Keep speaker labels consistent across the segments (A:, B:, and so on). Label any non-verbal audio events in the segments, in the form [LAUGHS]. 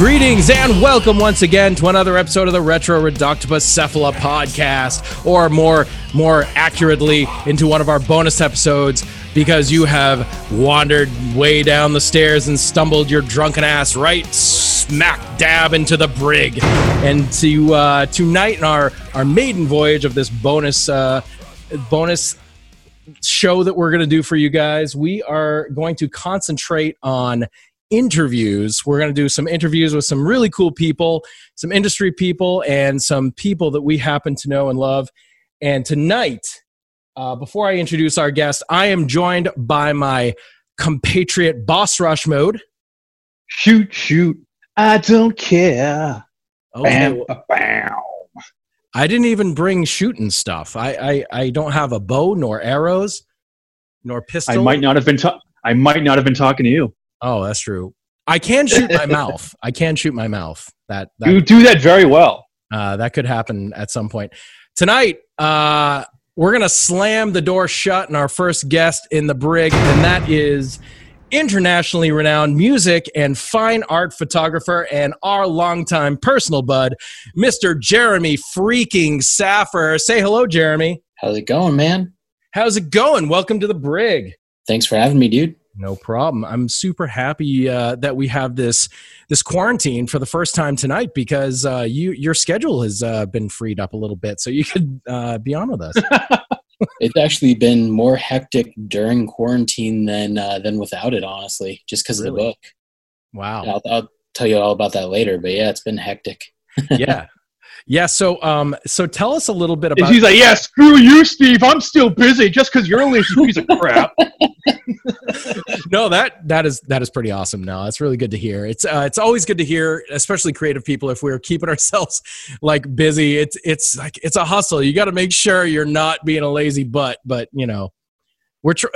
A: Greetings and welcome once again to another episode of the Retro Reductibus Cephala podcast, or more more accurately, into one of our bonus episodes because you have wandered way down the stairs and stumbled your drunken ass right smack dab into the brig. And to uh, tonight in our our maiden voyage of this bonus uh, bonus show that we're going to do for you guys, we are going to concentrate on interviews. We're going to do some interviews with some really cool people, some industry people, and some people that we happen to know and love. And tonight, uh, before I introduce our guest, I am joined by my compatriot Boss Rush Mode.
B: Shoot, shoot. I don't care.
A: Oh,
B: Bam, bam.
A: I didn't even bring shooting stuff. I, I, I don't have a bow nor arrows nor pistol.
B: I might not have been. Ta- I might not have been talking to you.
A: Oh, that's true. I can shoot my [LAUGHS] mouth. I can shoot my mouth. That, that
B: You do that very well.
A: Uh, that could happen at some point. Tonight, uh, we're going to slam the door shut and our first guest in the brig, and that is internationally renowned music and fine art photographer and our longtime personal bud, Mr. Jeremy freaking Saffer. Say hello, Jeremy.
C: How's it going, man?
A: How's it going? Welcome to the brig.
C: Thanks for having me, dude.
A: No problem. I'm super happy uh, that we have this this quarantine for the first time tonight because uh, you your schedule has uh, been freed up a little bit, so you [LAUGHS] could uh, be on with us. [LAUGHS]
C: It's actually been more hectic during quarantine than uh, than without it, honestly, just because of the book.
A: wow.
C: I'll, I'll tell you all about that later, but yeah, it's been hectic. [LAUGHS]
A: yeah. Yeah. So, um, so tell us a little bit
B: And
A: about.
B: she's like, "Yeah, screw you, Steve. I'm still busy just because you're a lazy piece of crap." [LAUGHS] [LAUGHS]
A: no, that that is that is pretty awesome. No, that's really good to hear. It's uh, it's always good to hear, especially creative people. If we're keeping [LAUGHS] ourselves like busy, it's it's like it's a hustle. You got to make sure you're not being a lazy butt. But you know, we're tr-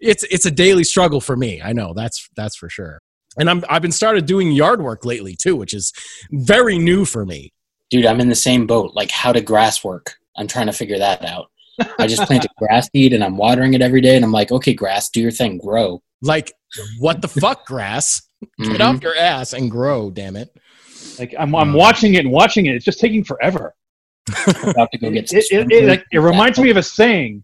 A: it's it's a daily struggle for me. I know that's that's for sure. And I'm I've been started doing yard work lately too, which is very new for me.
C: Dude, I'm in the same boat. Like, how to grass work? I'm trying to figure that out. I just planted [LAUGHS] grass seed and I'm watering it every day, and I'm like, okay, grass, do your thing, grow.
A: Like, what the fuck, grass? Get
C: Mhm.
A: off your ass and grow, damn it.
B: Like I'm, I'm watching it and watching it. It's just taking forever. [LAUGHS]
C: About to go get
B: It, it, it, like, it reminds me of a saying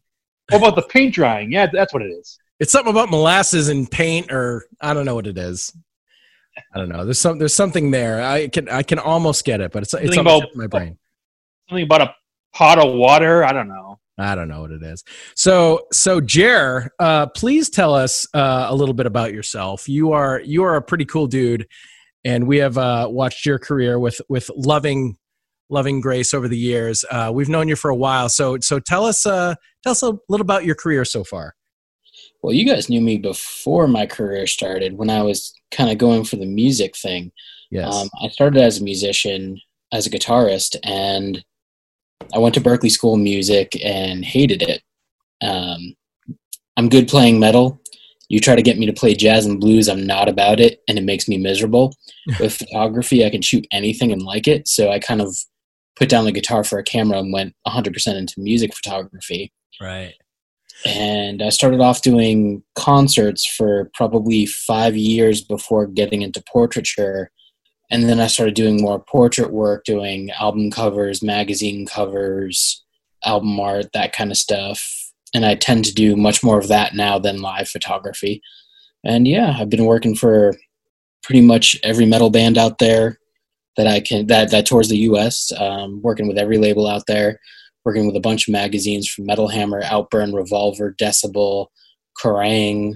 B: How about the paint drying. Yeah, that's what it is.
A: It's something about molasses and paint, or I don't know what it is. I don't know. There's some. There's something there. I can. I can almost get it, but it's. It's
B: Something
A: on the
B: about-
A: my brain.
B: Something about a pot of water. I don't know.
A: I don't know what it is. So, so Jer, uh, please tell us uh, a little bit about yourself. You are you are a pretty cool dude, and we have uh, watched your career with with loving loving grace over the years. Uh, we've known you for a while, so so tell us uh, tell us a little about your career so far.
C: Well, you guys knew me before my career started when I was kind of going for the music thing.
A: Yes.
C: Um, I started as a musician, as a guitarist, and I went to Berklee School of Music and hated it. Um, I'm good playing metal. You try to get me to play jazz and blues, I'm not about it, and it makes me miserable. [LAUGHS] With photography, I can shoot anything and like it, so I kind of put down the guitar for a camera and went 100% into music photography
A: right.
C: And I started off doing concerts for probably five years before getting into portraiture. And then I started doing more portrait work, doing album covers, magazine covers, album art, that kind of stuff. And I tend to do much more of that now than live photography. And yeah, I've been working for pretty much every metal band out there that I can that that tours the U.S. Um, working with every label out there working with a bunch of magazines from Metal Hammer, Outburn, Revolver, Decibel, Kerrang,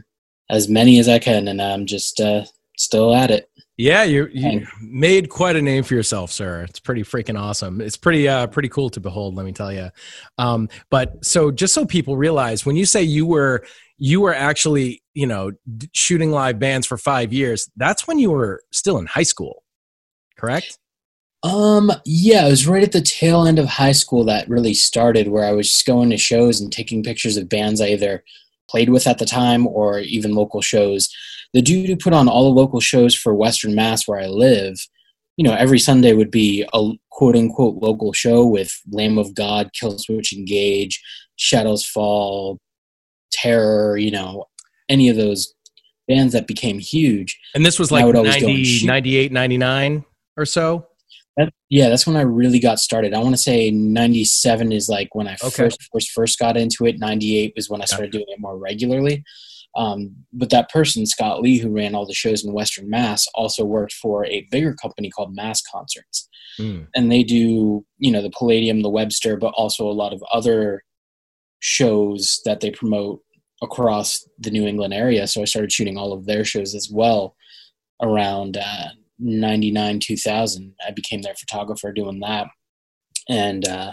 C: as many as I can, and I'm just uh, still at it.
A: Yeah, you you made quite a name for yourself, sir. It's pretty freaking awesome. It's pretty uh pretty cool to behold, let me tell you. Um, but so just so people realize, when you say you were you were actually you know shooting live bands for five years, that's when you were still in high school, correct?
C: Um, yeah, it was right at the tail end of high school that really started, where I was just going to shows and taking pictures of bands I either played with at the time or even local shows. The dude who put on all the local shows for Western Mass, where I live, you know, every Sunday would be a quote unquote local show with Lamb of God, Killswitch Engage, Shadows Fall, Terror, you know, any of those bands that became huge.
A: And this was like
C: would always go and
A: 90, 98, 99? or so.
C: That, yeah, that's when I really got started. I want to say '97 is like when I
A: Okay.
C: first, first first got into it. '98 was when I started doing it more regularly. Um, but that person, Scott Lee, who ran all the shows in Western Mass, also worked for a bigger company called Mass Concerts,
A: Mm.
C: and they do you know the Palladium, the Webster, but also a lot of other shows that they promote across the New England area. So I started shooting all of their shows as well around uh, 99 2000 i became their photographer doing that and uh,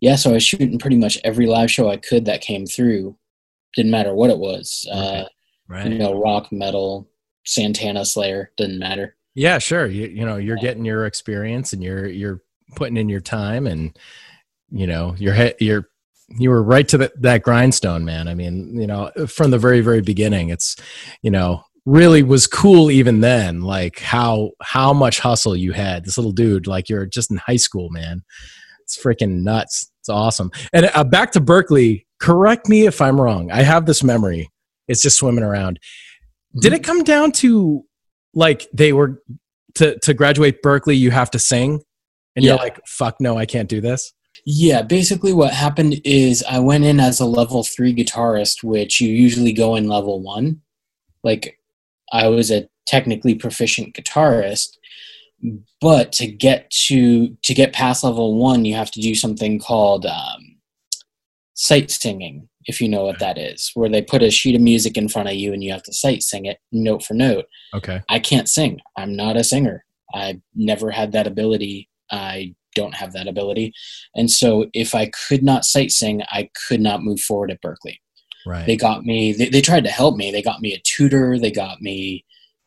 C: yeah so i was shooting pretty much every live show i could that came through didn't matter what it was uh, you
A: Right.
C: know rock metal santana slayer didn't matter
A: Yeah, sure. You, you know, you're getting your experience and you're you're putting in your time and you know, you're you're you were right to the, that grindstone, man. I mean, you know, from the very very beginning, it's you know, really was cool even then like how how much hustle you had. This little dude like you're just in high school, man. It's freaking nuts. It's awesome. And uh, back to Berklee, correct me if I'm wrong. I have this memory. It's just swimming around. Did it come down to like they were to to graduate Berklee, you have to sing, and you're like, "Fuck no, I can't do this."
C: Yeah, basically what happened is I went in as a level three guitarist, which you usually go in level one. Like I was a technically proficient guitarist, but to get to to get past level one, you have to do something called um, sight singing, if you know what that is, where they put a sheet of music in front of you and you have to sight sing it note for note.
A: Okay.
C: I can't sing. I'm not a singer. I've never had that ability. I don't have that ability. And so if I could not sight sing, I could not move forward at Berklee.
A: Right.
C: They got me, they, they tried to help me. They got me a tutor. They got me,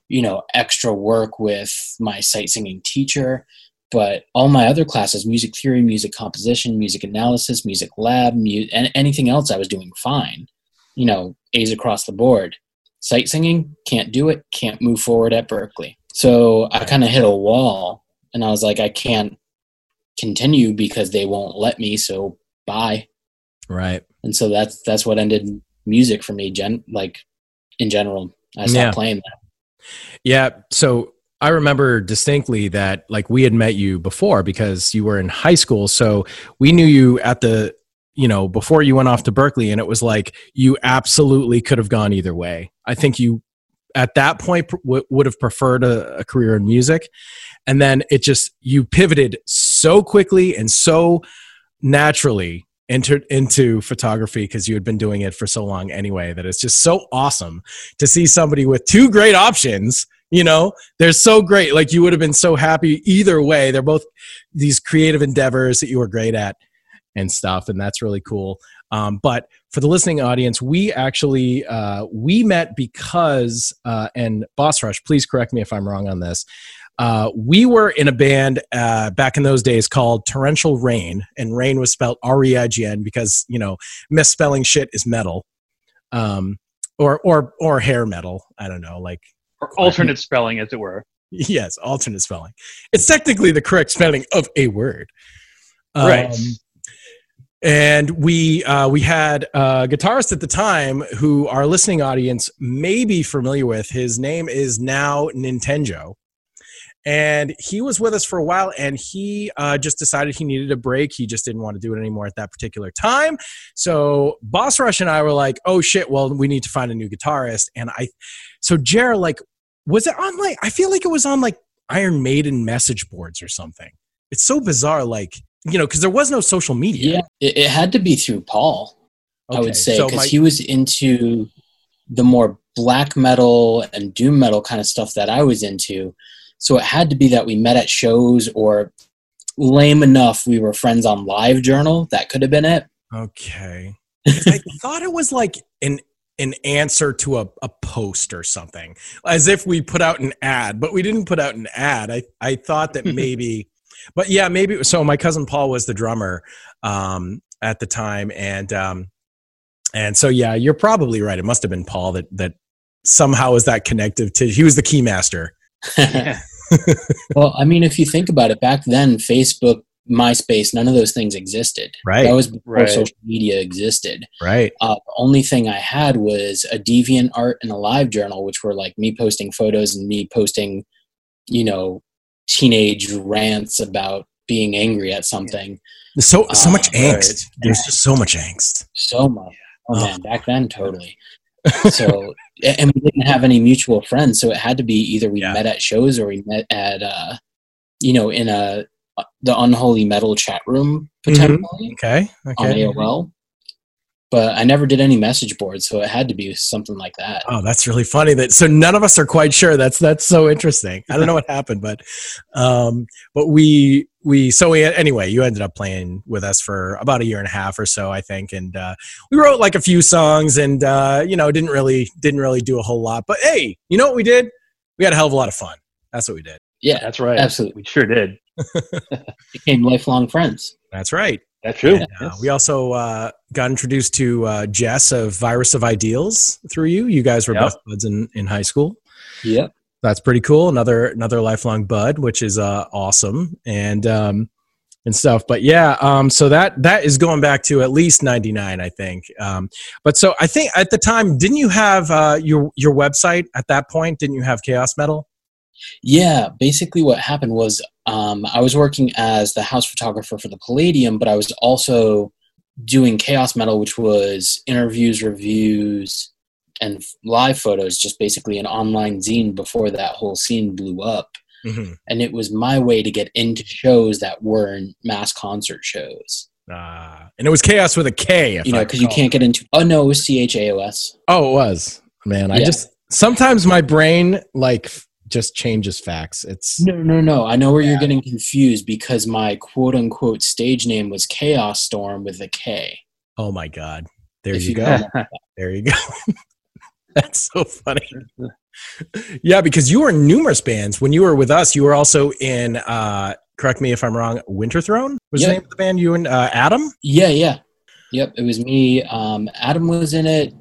C: you know, extra work with my sight singing teacher. But all my other classes, music theory, music composition, music analysis, music lab, mu- and anything else, I was doing fine. You know, A's across the board. Sight singing, can't do it, can't move forward at Berklee. So I kind of hit a wall and I was like, I can't continue because they won't let me. So bye.
A: right.
C: And so that's that's what ended music for me. Gen like in general, I stopped
A: Yeah.
C: playing that.
A: Yeah. So I remember distinctly that like we had met you before because you were in high school. So we knew you at the, you know, before you went off to Berklee. And it was like you absolutely could have gone either way. I think you at that point w- would have preferred a, a career in music. And then it just, you pivoted so quickly and so naturally entered into photography because you had been doing it for so long anyway that it's just so awesome to see somebody with two great options you know? They're so great. Like you would have been so happy either way. They're both these creative endeavors that you were great at and stuff and that's really cool. Um, but for the listening audience we actually uh, we met because uh, and boss rush please correct me if i'm wrong on this uh, we were in a band uh, back in those days called torrential rain and rain was spelled r-e-i-g-n because you know misspelling shit is metal um, or or or hair metal i don't know like
B: Or alternate spelling, as it were. [LAUGHS]
A: yes, alternate spelling. It's technically the correct spelling of a word.
B: Right.
A: Um, and we uh, we had a guitarist at the time who our listening audience may be familiar with. His name is now Nintendo. And he was with us for a while and he uh, just decided he needed a break. He just didn't want to do it anymore at that particular time. So Boss Rush and I were like, oh shit, well, we need to find a new guitarist. And I, so Jer, like, was it on like, I feel like it was on like Iron Maiden message boards or something. It's so bizarre, like, you know, because there was no social media.
C: Yeah, it, it had to be through Paul. I would say
A: so
C: because
A: my-
C: he was into the more black metal and doom metal kind of stuff that I was into. So it had to be that we met at shows or lame enough we were friends on LiveJournal. That could have been it.
A: Okay. I thought it was like an an answer to a, a post or something, as if we put out an ad, but we didn't put out an ad. I, I thought that [LAUGHS] maybe, but yeah, maybe. So my cousin Paul was the drummer um, at the time, and um, and so yeah, you're probably right. It must have been Paul that that somehow is that connective to. He was the key master. [LAUGHS] [LAUGHS]
C: well, I mean, if you think about it, back then, Facebook, MySpace, none of those things existed.
A: Right.
C: That was before
B: Right.
C: social media existed.
A: Right.
C: Uh, the only thing I had was a DeviantArt and a LiveJournal, which were like me posting photos and me posting, you know, teenage rants about being angry at something.
A: So so
C: Uh,
A: much
C: right.
A: angst. There's just so much angst.
C: So much. Oh
A: Oh.
C: man, back then, totally. So, and we didn't have any mutual friends, so it had to be either we
A: Yeah.
C: met at shows or we met at, uh, you know, in a the unholy metal chat room potentially
A: Okay.
C: on AOL. But I never did any message boards, so it had to be something like that.
A: Oh, that's really funny. That so none of us are quite sure. That's that's so interesting. I don't know what happened, but um, but we we so we anyway. You ended up playing with us for about a year and a half or so, I think, and uh, we wrote like a few songs, and uh, you know didn't really didn't really do a whole lot. But hey, you know what we did? We had a hell of a lot of fun. That's what we did.
C: Yeah,
B: That's right.
C: Absolutely.
B: We sure did. [LAUGHS] [LAUGHS]
C: became lifelong friends.
A: That's right.
B: That's true.
A: Uh,
B: Yes.
A: we also uh, got introduced to uh, Jess of Virus of Ideals through you. You guys were
B: Yep.
A: best buds in, in high school.
C: Yep.
A: That's pretty cool. Another another lifelong bud, which is uh, awesome and um, and stuff. But yeah, um, so that that is going back to at least ninety nine, I think. Um, but so I think at the time, didn't you have uh, your your website at that point? Didn't you have Chaos Metal?
C: Yeah, basically what happened was um, I was working as the house photographer for the Palladium, but I was also doing Chaos Metal, which was interviews, reviews, and live photos, just basically an online zine before that whole scene blew up.
A: Mm-hmm.
C: And it was my way to get into shows that weren't mass concert shows.
A: Uh, and it was Chaos with a K. If
C: You know, because you can't get into. Oh no, it was C H A O S.
A: Oh, it was man. I
C: Yeah.
A: just sometimes my brain like just changes facts. It's
C: No, no, no. I know where you're getting confused because my quote unquote stage name was Chaos Storm with a K.
A: oh my god. There you
C: you
A: go- [LAUGHS] There you go. [LAUGHS] [LAUGHS] That's so funny. yeah, because you were in numerous bands. When you were with us, you were also in. uh Correct me if I'm wrong. Winter Throne was the name of the band. You and uh, Adam.
C: Yeah, yeah. Yep, it was me. Um, Adam was in it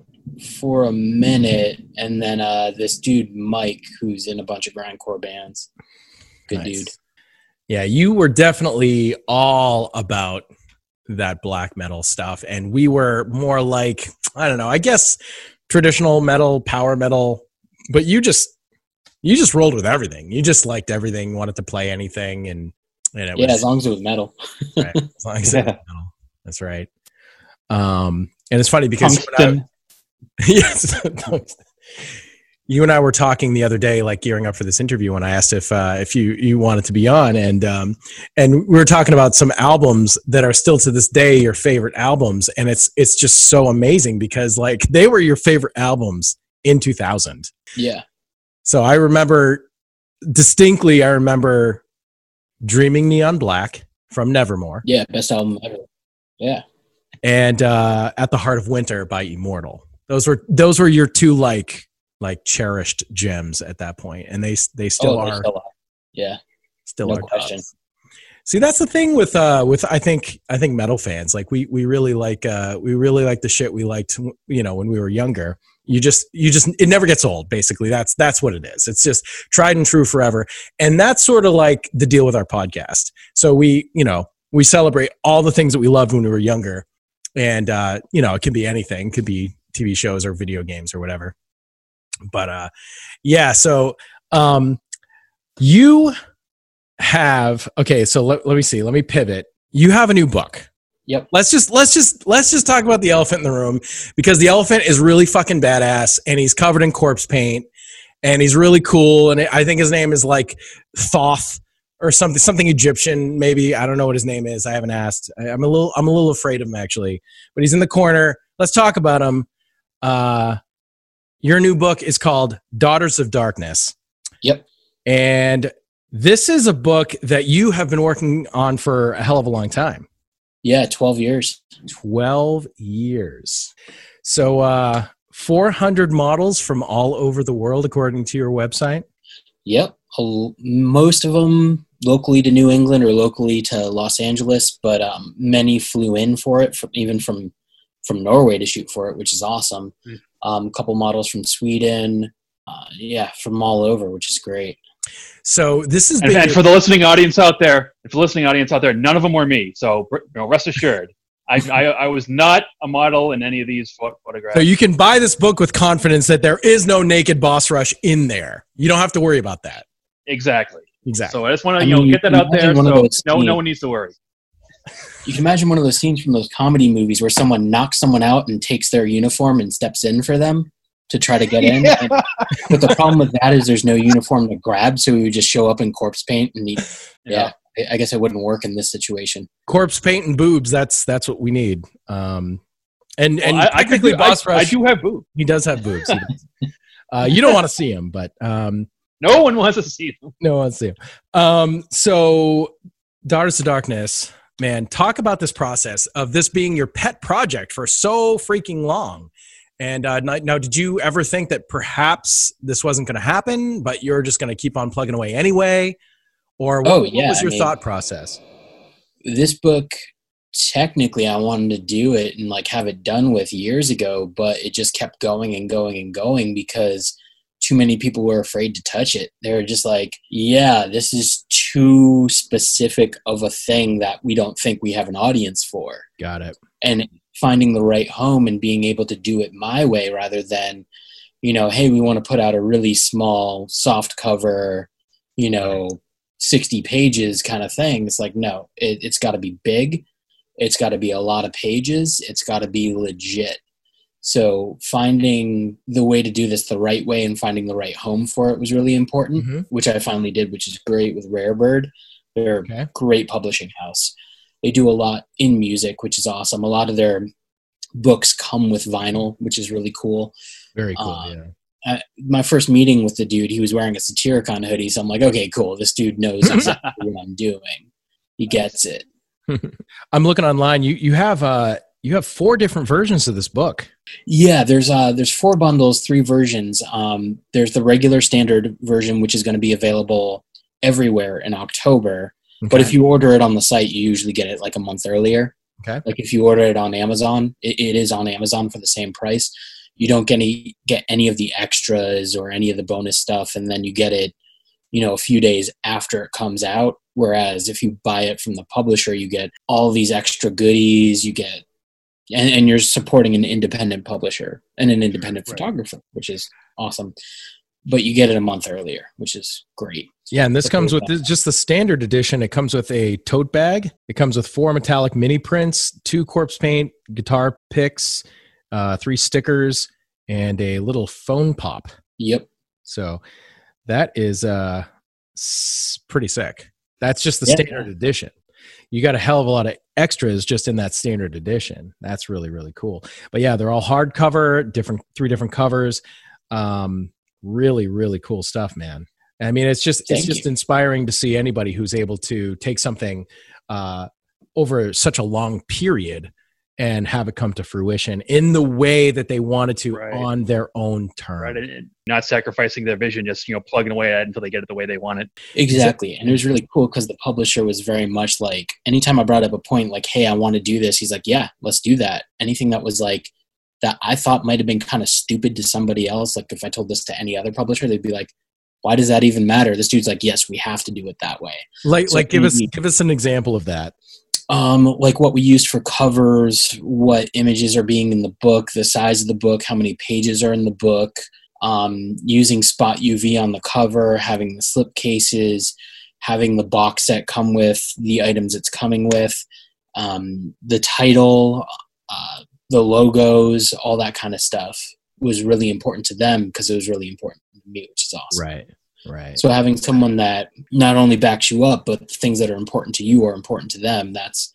C: for a minute, and then uh, this dude, Mike, who's in a bunch of grindcore bands. Good
A: Nice.
C: dude.
A: Yeah, you were definitely all about that black metal stuff, and we were more like I don't know. I guess traditional metal, power metal, but you just you just rolled with everything. You just liked everything, wanted to play anything, and and it
C: Yeah,
A: was
C: as long as it was metal.
A: right. As [LAUGHS] long as it was metal. That's right. Um, and it's funny because I- [LAUGHS] yes. [LAUGHS] you and I were talking the other day, like gearing up for this interview, when I asked if uh, if you you wanted to be on, and um, and we were talking about some albums that are still to this day your favorite albums, and it's it's just so amazing because like they were your favorite albums in 2000.
C: Yeah.
A: So I remember distinctly. I remember "Dreaming Neon Black" from Nevermore
C: Yeah, best album ever. Yeah.
A: and uh, "At the Heart of Winter" by Immortal. Those were those were your two like like cherished gems at that point, and they they still
C: oh, they're still. Yeah.
A: still
C: no
A: are
C: question.
A: tops. See, that's the thing with uh with I think I think metal fans like we we really like uh we really like the shit we liked you know when we were younger. You just you just it never gets old. Basically, that's that's what it is. It's just tried and true forever, and that's sort of like the deal with our podcast. So we you know we celebrate all the things that we loved when we were younger, and uh, you know it could be anything, it could be TV shows or video games or whatever. But uh, yeah, so um, you have okay so let, let me see let me pivot. You have a new book.
C: Yep.
A: let's just let's just let's just talk about the elephant in the room because the elephant is really fucking badass and he's covered in corpse paint and he's really cool and i think his name is like thoth or something something egyptian maybe. I don't know what his name is. I haven't asked. I, i'm a little i'm a little afraid of him actually. But he's in the corner. Let's talk about him. Uh your new book is called daughters of darkness
C: Yep.
A: and this is a book that you have been working on for a hell of a long time
C: Yeah, 12 years.
A: 12 years. So, uh, 400 models from all over the world, according to your website.
C: Yep. Most of them locally to New England or locally to Los Angeles, but um, many flew in for it, from, even from from Norway to shoot for it, which is awesome. Um, a couple models from Sweden, uh, yeah, from all over, which is great.
A: So, this is
B: And, and for the listening audience out there, for the listening audience out there, none of them were me. So you know, rest assured, I, I, I was not a model in any of these photographs.
A: so you can buy this book with confidence that there is no naked boss rush in there. You don't have to worry about that.
B: exactly.
A: exactly.
B: So I just want to you know
C: mean,
B: get that
C: you
B: out there.
C: imagine one of
B: So no, no one needs to worry.
C: You can imagine one of those scenes from those comedy movies where someone knocks someone out and takes their uniform and steps in for them to try to get in. [LAUGHS]
B: Yeah.
C: And- but the problem with that is there's no uniform to grab, so he would just show up in corpse paint and he, yeah. I- I guess it wouldn't work in this situation.
A: Corpse paint and boobs. That's that's what we need. Um, and and
B: Well, I, I, could
A: technically,
B: do- I,
A: Boss
B: I
A: Rush,
B: do have boobs.
A: he does have boobs. Does. uh, you don't want to see him, but um,
B: No one wants to see him.
A: no one wants to see him. Um, so, Daughters of Darkness, man, talk about this process of this being your pet project for so freaking long. And uh, now, did you ever think that perhaps this wasn't going to happen, but you're just going to keep on plugging away anyway? Or what,
C: Oh,
A: what
C: yeah,
A: was
C: I
A: your
C: mean-
A: thought process?
C: This book, technically, I wanted to do it and like have it done with years ago, but it just kept going and going and going because too many people were afraid to touch it. They were just like, yeah, this is too specific of a thing that we don't think we have an audience for.
A: Got it.
C: and finding the right home and being able to do it my way rather than you know hey we want to put out a really small soft cover you know 60 pages kind of thing it's like no it, it's got to be big it's got to be a lot of pages it's got to be legit so finding the way to do this the right way and finding the right home for it was really important
A: Mhm.
C: which i finally did which is great with rarebird they're
A: Okay.
C: a great publishing house they do a lot in music, which is awesome. A lot of their books come with vinyl, which is really cool.
A: Very cool.
C: Uh,
A: yeah.
C: My first meeting with the dude, he was wearing a Satyricon hoodie, so I'm like, okay, cool. This dude knows [LAUGHS] exactly what I'm doing. He gets it. [LAUGHS]
A: I'm looking online. You you have uh you have four different versions of this book.
C: Yeah, there's uh there's four bundles, three versions. Um, there's the regular standard version, which is going to be available everywhere in October. But if you order it on the site, you usually get it like a month earlier.
A: Okay.
C: Like if you order it on Amazon, it, it is on Amazon for the same price. You don't get any get any of the extras or any of the bonus stuff, and then you get it, you know, a few days after it comes out. Whereas if you buy it from the publisher, you get all these extra goodies. You get, and, and you're supporting an independent publisher and an independent
B: Right.
C: photographer, which is awesome. But you get it a month earlier, which is great.
A: Yeah, and this
C: That's
A: comes with this, just the standard edition. It comes with a tote bag. It comes with four metallic mini prints, two corpse paint, guitar picks, uh, three stickers, and a little phone pop.
C: Yep.
A: So that is uh, pretty sick. That's just the
C: Yeah.
A: standard edition. You got a hell of a lot of extras just in that standard edition. That's really really cool. But yeah, they're all hardcover, different three different covers. Um, really really cool stuff, man. I mean, it's just it's just
C: you.
A: inspiring to see anybody who's able to take something uh, over such a long period and have it come to fruition in the way that they wanted to
B: Right.
A: on their own terms.
B: Right, and- and not sacrificing their vision, just you know plugging away at it until they get it the way they want it.
C: Exactly. And it was really cool because the publisher was very much like, anytime I brought up a point like, hey, I want to do this, he's like, yeah, let's do that. Anything that was like, that I thought might have been kind of stupid to somebody else, like if I told this to any other publisher, they'd be like, why does that even matter? This dude's like, yes, we have to do it that way.
A: Like,
C: So
A: like, give us
C: maybe-
A: give us an example of that.
C: Um, like what we used for covers, what images are being in the book, the size of the book, how many pages are in the book, um, using spot UV on the cover, having the slip cases, having the box set come with the items it's coming with, um, the title, uh, the logos, all that kind of stuff was really important to them because it was really important to me, which is awesome.
A: Right. Right.
C: So having someone that not only backs you up, but things that are important to you are important to them. That's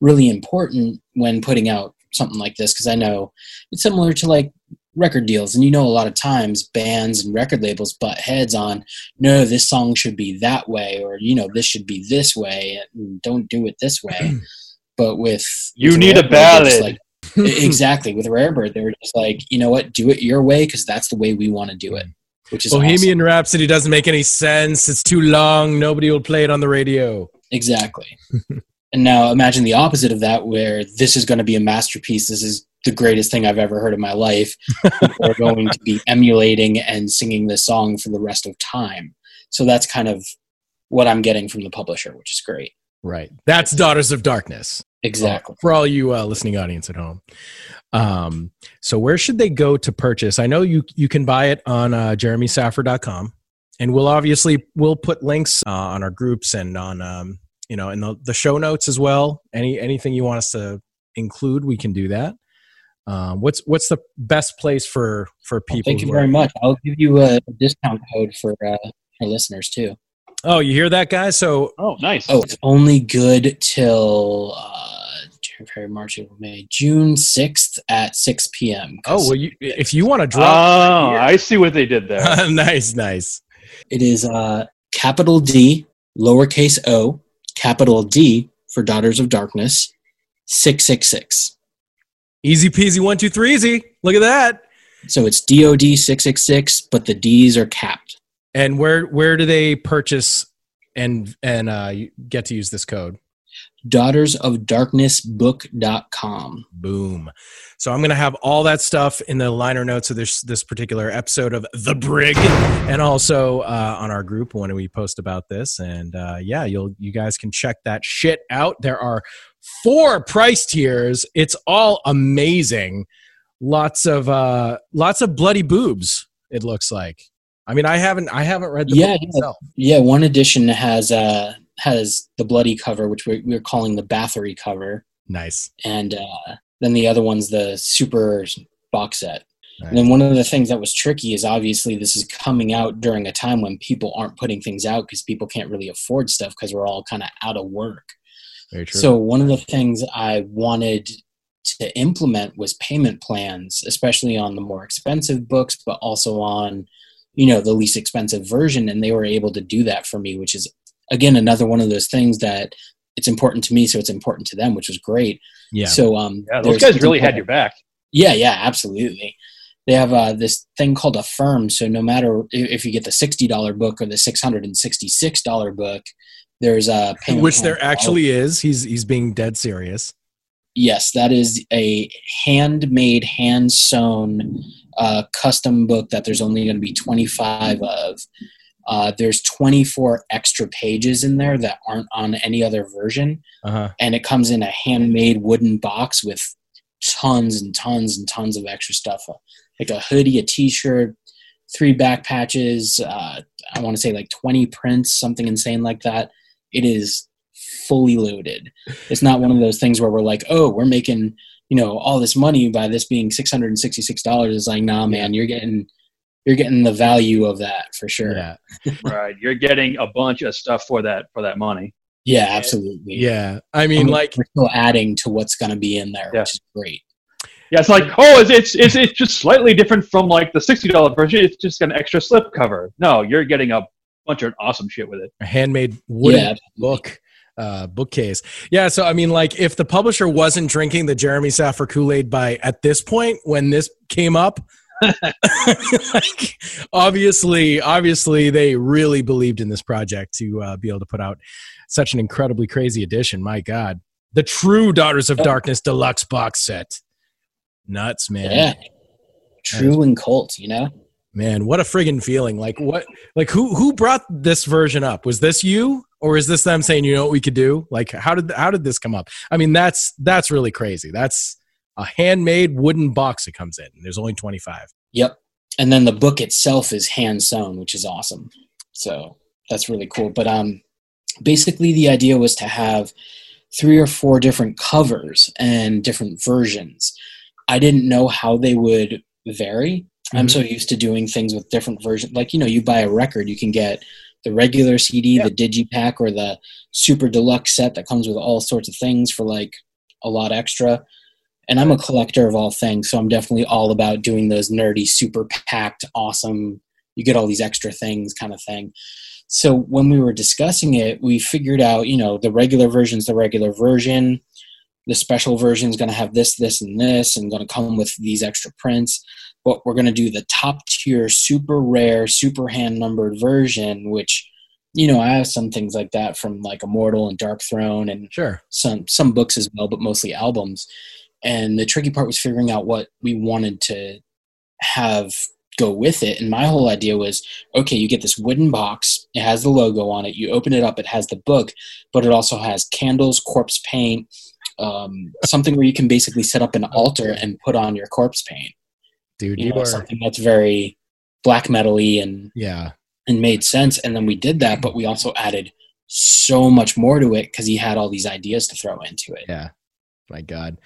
C: really important when putting out something like this because I know it's similar to like record deals, and you know a lot of times bands and record labels butt heads on no, this song should be that way, or you know this should be this way, and don't do it this way. [CLEARS THROAT] but with
B: You
C: with
B: need a
C: Rarebird, they're
B: ballad.
C: like- exactly with Rarebird, they were just like, you know what, do it your way because that's the way we want to do it. Which is
A: Bohemian
C: awesome.
A: Rhapsody doesn't make any sense. It's too long. Nobody will play it on the radio.
C: Exactly. [LAUGHS] and now imagine the opposite of that, where this is going to be a masterpiece. This is the greatest thing I've ever heard in my life. [LAUGHS] People are going to be emulating and singing this song for the rest of time. So that's kind of what I'm getting from the publisher, which is great.
A: Right. That's Daughters of Darkness.
C: Exactly.
A: For all you uh, listening audience at home. Um, so where should they go to purchase? I know you you can buy it on uh, jeremysaffer.com. and we'll obviously we'll put links uh, on our groups and on um, you know in the, the show notes as well. Any anything you want us to include, we can do that. Um, what's what's the best place for for
C: Well,
A: people?
C: thank you very
A: are-
C: much. I'll give you a discount code for uh, our listeners too.
A: Oh, you hear that, guys? So
B: Oh, nice.
C: Oh, it's only good till uh, January, February, March, April, May, June sixth at six p.m.
A: oh well, you, if you want to
B: Oh,
A: drop,
B: I see what they did there. [LAUGHS]
A: nice, nice.
C: It is uh, capital D, lowercase o, capital D for Daughters of Darkness, six six six.
A: Easy peasy, one two three, easy. Look at that.
C: So it's DOD six six six, but the D's are capped.
A: And where where do they purchase and and uh, you get to use this code?
C: daughtersofdarknessbook.com.
A: Boom. So I'm gonna have all that stuff in the liner notes of this this particular episode of the Brig, and also uh, on our group when we post about this. And uh, yeah, you'll you guys can check that shit out. There are four price tiers. It's all amazing. Lots of uh, lots of bloody boobs. It looks like. I mean, I haven't I haven't read the
C: Yeah,
A: book myself.
C: Yeah, one edition has uh has the bloody cover, which we're, we're calling the Bathory cover,
A: Nice.
C: and uh, then the other one's the super box set.
A: Nice.
C: And then one of the things that was tricky is obviously this is coming out during a time when people aren't putting things out because people can't really afford stuff because we're all kind of out of work.
A: Very true.
C: So one of the things I wanted to implement was payment plans, especially on the more expensive books, but also on, you know, the least expensive version. And they were able to do that for me, which is again another one of those things that it's important to me, so it's important to them, which was great.
A: yeah.
C: So um,
B: Yeah, those guys really had your back.
C: yeah, yeah, absolutely. They have uh, this thing called Affirm. So no matter if you get the sixty dollar book or the six hundred and sixty six dollar book, there's a [LAUGHS] payment
A: Which there
C: for all-
A: actually is. He's he's being dead serious.
C: Yes, that is a handmade, hand sewn, uh, custom book that there's only going to be 25 of. Uh, there's 24 extra pages in there that aren't on any other version,
A: Uh huh.
C: and it comes in a handmade wooden box with tons and tons and tons of extra stuff, uh, like a hoodie, a T-shirt, three back patches. Uh, I want to say like 20 prints, something insane like that. It is fully loaded. It's not one of those things where we're like, oh, we're making you know all this money by this being six hundred and sixty six dollars. It's like, nah, man, you're getting you're getting the value of that for sure.
A: Yeah. [LAUGHS]
B: right. You're getting a bunch of stuff for that for that money.
C: Yeah, absolutely.
A: Yeah. I mean,
C: Um,
A: like,
C: we're still adding to what's going to be in there,
B: Yeah.
C: which is great.
B: Yeah, it's like, oh, it's it's it's, it's just slightly different from like the sixty dollar version. It's just an extra slip cover. No, you're getting a bunch of awesome shit with it.
A: a handmade wooden
C: Yeah,
A: book uh bookcase yeah so i mean like if the publisher wasn't drinking the jeremy saffer kool-aid by at this point when this came up [LAUGHS] like obviously obviously they really believed in this project to uh, be able to put out such an incredibly crazy edition. My god. The true daughters of darkness deluxe box set. Nuts man.
C: Yeah. True and cult, you know?
A: man what a friggin feeling. Like what like who who brought this version up? Was this you or is this them saying you know what we could do? Like how did how did this come up? I mean that's that's really crazy. That's a handmade wooden box that comes in there's only 25
C: Yep. And then the book itself is hand sewn, which is awesome. So that's really cool. But um, basically, the idea was to have three or four different covers and different versions. I didn't know how they would vary. I'm
A: Mhm.
C: so used to doing things with different versions. Like, you know, you buy a record, you can get the regular CD, the digipak, or the super deluxe set that comes with all sorts of things for like a lot extra and I'm a collector of all things, so I'm definitely all about doing those nerdy, super packed, awesome. You get all these extra things, kind of thing. So when we were discussing it, we figured out, you know, the regular version's the regular version. The special version is going to have this, this, and this, and going to come with these extra prints. But we're going to do the top tier, super rare, super hand numbered version, which, you know, I have some things like that from like Immortal and Darkthrone and
A: sure
C: some some books as well, but mostly albums. And the tricky part was figuring out what we wanted to have go with it. And my whole idea was, okay, you get this wooden box. It has the logo on it. You open it up. It has the book, but it also has candles, corpse paint, um, something where you can basically set up an altar and put on your corpse paint.
A: dude
C: You
A: you
C: know,
A: are
C: something that's very black metal-y and
A: yeah
C: and made sense. And then we did that, but we also added so much more to it because he had all these ideas to throw into it.
A: Yeah. My God.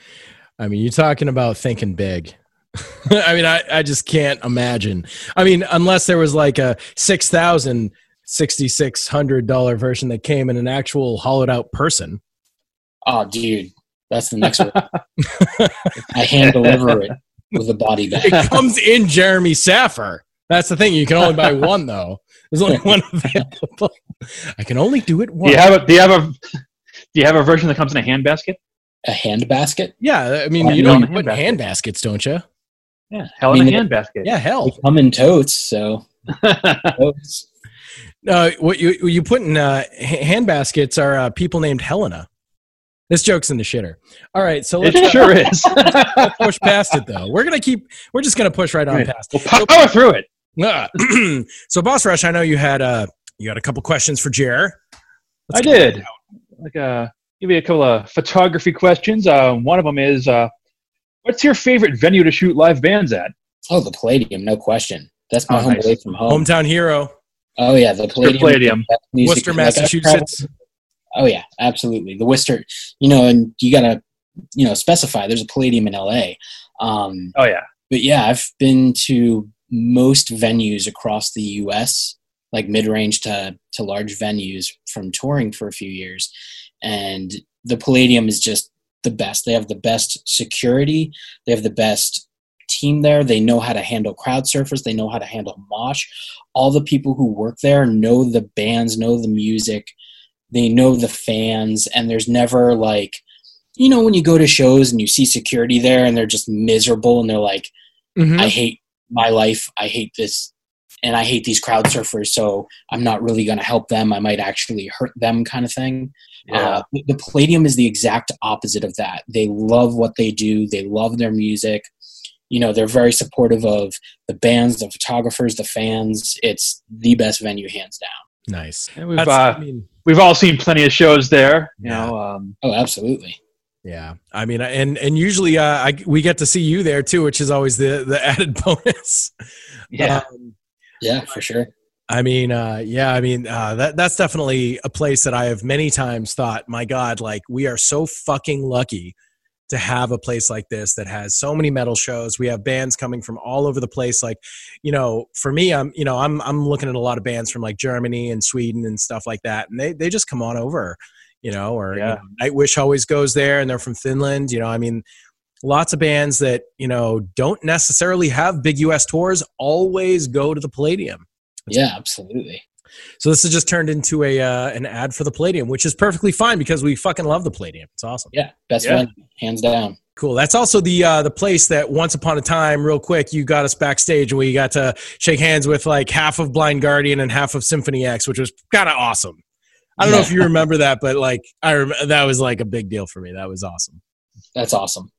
A: I mean, you're talking about thinking big. [LAUGHS] I mean, I, I just can't imagine. I mean, unless there was like a six thousand sixty six hundred dollar version that came in an actual hollowed out person.
C: Oh, dude, that's the next one. I hand deliver it with a body bag.
A: It comes in Jeremy Saffer. That's the thing. You can only buy one though. There's only one available. I can only do it
B: Do you have a Do you have a Do you have a version that comes in a handbasket?
C: A hand basket?
A: yeah, I mean,
B: Yeah,
A: you
B: no,
A: know, you
B: hand
A: put
B: basket.
A: hand baskets, don't you?
B: Yeah, hell
C: I
B: in
C: mean,
B: a handbasket.
A: Yeah, hell.
C: They come in totes, so [LAUGHS] totes.
A: Uh, what you what you put in uh, hand baskets are uh, people named Helena. This joke's in the shitter. All right, so let's
B: it
A: uh,
B: sure is. [LAUGHS]
A: push past it though. We're gonna keep. We're just gonna push right on
B: Right.
A: past.
B: We'll power through it.
A: Ah. [CLEARS THROAT] so, Boss Rush, I know you had uh, you had a couple questions for Jer.
B: I did. Like, uh, give you a couple of photography questions. Uh, one of them is, uh, what's your favorite venue to shoot live bands at?
C: Oh, the Palladium, no question. That's my
B: Oh,
C: home
B: nice.
C: away from home.
A: Hometown hero,
C: Oh yeah, the Palladium.
B: Palladium.
A: Worcester, Massachusetts.
C: Oh yeah, absolutely. The Worcester, you know, and you gotta, you know, specify. There's a Palladium in LA. Um,
B: Oh yeah.
C: but yeah, I've been to most venues across the U.S., like mid-range to to large venues from touring for a few years, and the Palladium is just the best. They have the best security. They have the best team there. They know how to handle crowd surfers. They know how to handle mosh. All the people who work there know the bands, know the music. They know the fans, and there's never like, you know, when you go to shows and you see security there and they're just miserable and they're like,
A: Mhm.
C: I hate my life. I hate this. And I hate these crowd surfers, so I'm not really going to help them. I might actually hurt them, kind of thing. Uh, the- the Palladium is the exact opposite of that. They love what they do, they love their music. You know, they're very supportive of the bands, the photographers, the fans. It's the best venue, hands down.
A: nice.
B: And we've, uh,
A: I mean,
B: we've all seen plenty of shows there. You
A: Yeah.
B: know, um,
C: Oh, absolutely.
A: yeah. I mean, and and usually uh, I, we get to see you there too, which is always the the [LAUGHS] added bonus.
B: yeah.
A: Um,
C: Yeah, for sure.
A: I mean, uh, yeah, I mean, uh, that that's definitely a place that I have many times thought, my God, like we are so fucking lucky to have a place like this that has so many metal shows. We have bands coming from all over the place. Like, you know, for me, I'm, you know, I'm I'm looking at a lot of bands from like Germany and Sweden and stuff like that, and they they just come on over, you know, or you know, Nightwish always goes there, and they're from Finland. You know, I mean. Lots of bands that you know don't necessarily have big U.S. tours always go to the Palladium.
C: Yeah, absolutely.
A: So this has just turned into a uh, an ad for the Palladium, which is perfectly fine because we fucking love the Palladium. It's awesome.
C: Yeah, best
B: Yeah.
C: venue, hands down.
A: Cool. That's also the uh, the place that once upon a time, real quick, you got us backstage and we got to shake hands with like half of Blind Guardian and half of Symphony X, which was kind of awesome. I don't know if you remember that, but like I rem- that was like a big deal for me. That was awesome.
C: That's awesome.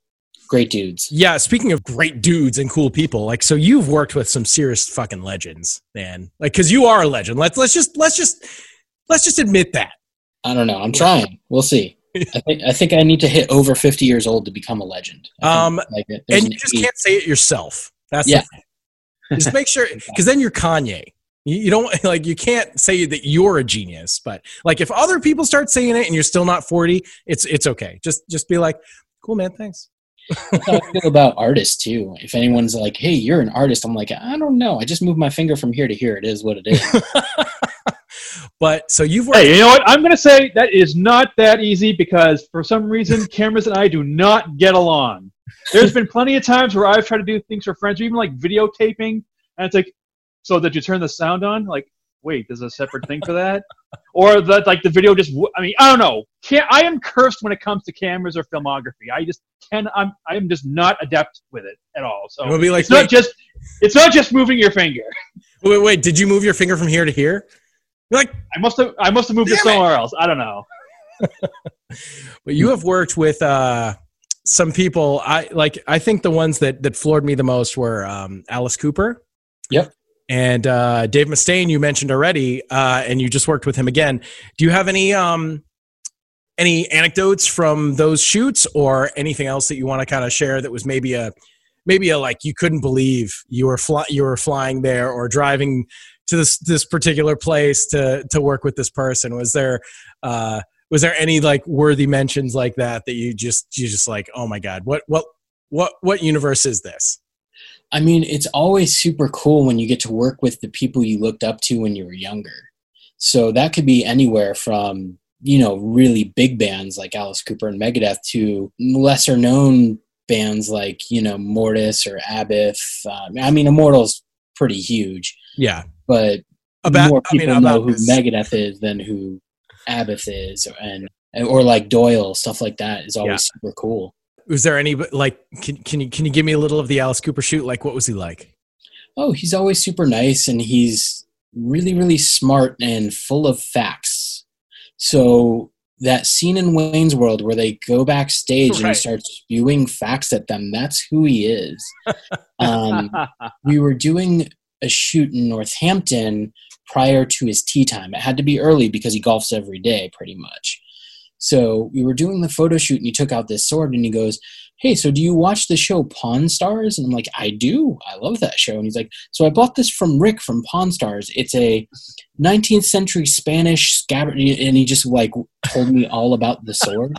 C: Great dudes.
A: Yeah. Speaking of great dudes and cool people, like so you've worked with some serious fucking legends, man. Like because you are a legend. Let's let's just let's just let's just admit that.
C: I don't know. I'm trying. We'll see. [LAUGHS] I think I think I need to hit over 50 years old to become a legend.
A: Um,
C: like
A: and
C: an
A: you just
C: age-
A: can't say it yourself. That's
C: Yeah.
A: the thing. Just make sure, [LAUGHS] because then you're Kanye. You, you don't [LAUGHS] like you can't say that you're a genius, but like if other people start saying it and you're still not 40, it's it's okay. Just just be like, cool man, thanks.
C: That's how I feel about artists too. If anyone's like, "Hey, you're an artist," I'm like, I don't know. I just moved my finger from here to here. It is what it is. [LAUGHS]
A: but so you've worked.
B: Hey, you know what? I'm going to say that is not that easy because for some reason, cameras and I do not get along. There's been plenty of times where I've tried to do things for friends, or even like videotaping, and it's like, so that you turn the sound on, like, wait, there's a separate thing for that, or that like the video just. I mean, I don't know. Can't, I am cursed when it comes to cameras or filmography. I just can. I'm. I am just not adept with it at all. So
A: It'll be like,
B: it's not just. It's not just moving your finger. [LAUGHS]
A: wait, wait, did you move your finger from here to here? You're like,
B: I must have. I must have moved it
A: Damn it.
B: somewhere else. I don't know. [LAUGHS]
A: but you have worked with uh some people i like i think the ones that that floored me the most were um alice cooper
C: Yep.
A: And uh dave mustaine you mentioned already uh and you just worked with him again do you have any um any anecdotes from those shoots or anything else that you want to kind of share that was maybe a maybe a like you couldn't believe you were fly, you were flying there or driving to this this particular place to to work with this person? Was there uh, was there any like worthy mentions like that that you just you just like oh my god what what what what universe is this?
C: I mean, it's always super cool when you get to work with the people you looked up to when you were younger. So that could be anywhere from, you know, really big bands like Alice Cooper and Megadeth to lesser known bands like, you know, Mortis or Abbath. Um, I mean, Immortal's pretty huge,
A: Yeah,
C: but
A: about
C: more
A: I mean
C: people know who
A: this-
C: Megadeth is than who Abbath is, and or like Doyle stuff like that is always super cool.
A: Was there any like can can you can you give me a little of the Alice Cooper shoot? Like what was he like?
C: Oh, he's always super nice, and he's really really smart and full of facts. So that scene in Wayne's World where they go backstage and
A: Right.
C: he starts spewing facts at them, that's who he is. [LAUGHS] um, we were doing a shoot in Northampton prior to his tee time. It had to be early because he golfs every day, pretty much. So we were doing the photo shoot, and he took out this sword and he goes, "Hey, so do you watch the show Pawn Stars?" And I'm like, "I do. I love that show." And he's like, "So I bought this from Rick from Pawn Stars. It's a 19th century Spanish scabbard." And he just like told me all about the sword.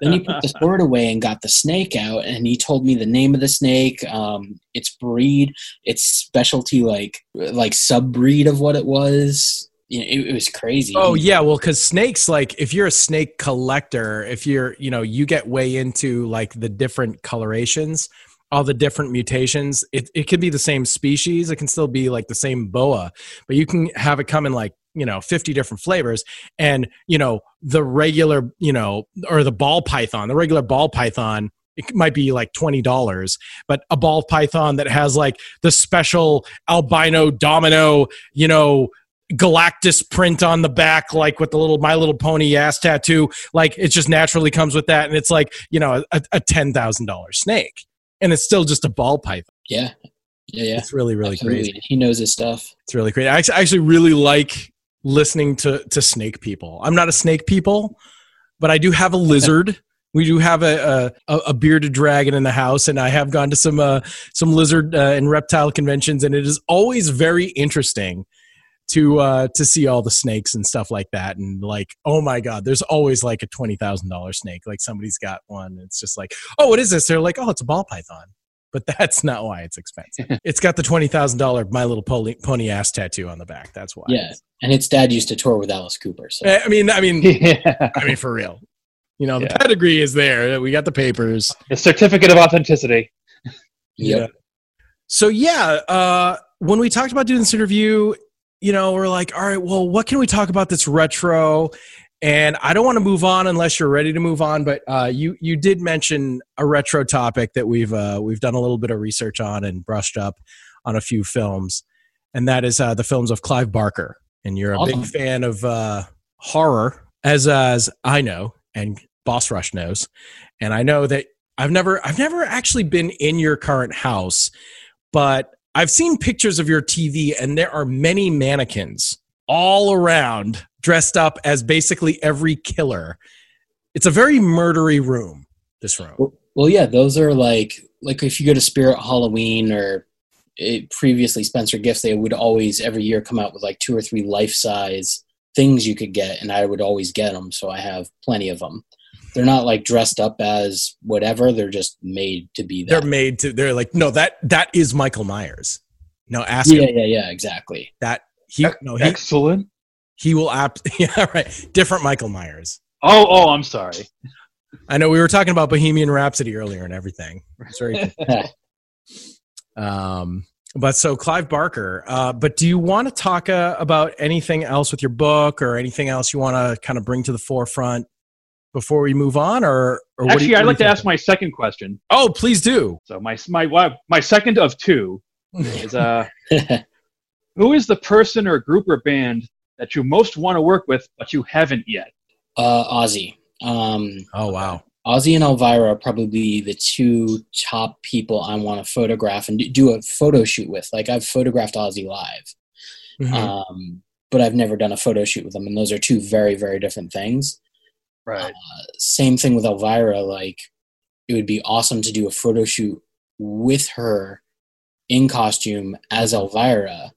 C: Then he put the sword away and got the snake out, and he told me the name of the snake, um, its breed, its specialty, like like sub breed of what it was. You know, it, it was crazy.
A: Oh yeah, well, because snakes, like, if you're a snake collector, if you're, you know, you get way into like the different colorations, all the different mutations. It it could be the same species. It can still be like the same boa, but you can have it come in like you know 50 different flavors and you know the regular you know or the ball python the regular ball python it might be like $20 but a ball python that has like the special albino domino you know galactus print on the back like with the little my little pony ass tattoo like it just naturally comes with that and it's like you know a, a $10000 snake and it's still just a ball python
C: yeah, yeah, yeah.
A: it's really really
C: Absolutely.
A: crazy
C: He knows his stuff.
A: it's really crazy. I actually, I actually really like listening to to snake people. I'm not a snake people, but I do have a [LAUGHS] lizard. We do have a, a a bearded dragon in the house, and I have gone to some uh, some lizard uh, and reptile conventions, and it is always very interesting to uh, to see all the snakes and stuff like that. And like, oh my god, there's always like a twenty thousand dollar snake. Like somebody's got one. It's just like, oh, what is this? They're like, oh, it's a ball python. But that's [LAUGHS] not why it's expensive. [LAUGHS] it's got the twenty thousand dollar My Little Pony, Pony ass tattoo on the back. That's why.
C: Yeah, and its dad used to tour with Alice Cooper. So
A: I mean, I mean, [LAUGHS]
B: yeah.
A: I mean, for real. You know, the
B: Yeah.
A: pedigree is there. We got the papers.
B: The certificate of authenticity.
C: yep.
A: So yeah, uh, when we talked about doing this interview, you know, we're like, all right, well, what can we talk about that's retro? And I don't want to move on unless you're ready to move on. But uh, you you did mention a retro topic that we've uh, we've done a little bit of research on and brushed up on a few films, and that is uh, the films of Clive Barker. And you're a
C: Awesome.
A: big fan of uh, horror, as as I know, and Boss Rush knows, and I know that I've never I've never actually been in your current house, but I've seen pictures of your TV, and there are many mannequins all around dressed up as basically every killer. It's a very murdery room. This room.
C: Well, well, yeah, those are like like if you go to Spirit Halloween or it, previously Spencer Gifts, they would always every year come out with like two or three life size things you could get, and I would always get them. So I have plenty of them. They're not like dressed up as whatever; they're just made to be
A: They're made to. They're like, no, that that is Michael Myers. No, ask
C: Yeah,
A: him
C: yeah, yeah, exactly.
A: that he no he
B: Excellent.
A: he will apt [LAUGHS] yeah right different Michael Myers.
B: Oh, oh, I'm sorry.
A: I know we were talking about Bohemian Rhapsody earlier and everything. Sorry. [LAUGHS] Um, but so Clive Barker. Uh, but do you want to talk uh, about anything else with your book or anything else you want to kind of bring to the forefront before we move on? Or, or what do
B: Actually,
A: you,
B: I'd like to ask my second question.
A: Oh, please do.
B: So my my my- my second of two is uh, [LAUGHS] who is the person or group or band that you most want to work with but you haven't yet?
C: uh, Ozzy. Um,
A: Oh wow.
C: Ozzy and Elvira are probably the two top people I want to photograph and do- do a photo shoot with. Like I've photographed Ozzy live,
A: Mhm.
C: um, but I've never done a photo shoot with them, and those are two very, very different things.
B: Right.
C: Uh, same thing with Elvira. Like it would be awesome to do a photo shoot with her in costume as Elvira,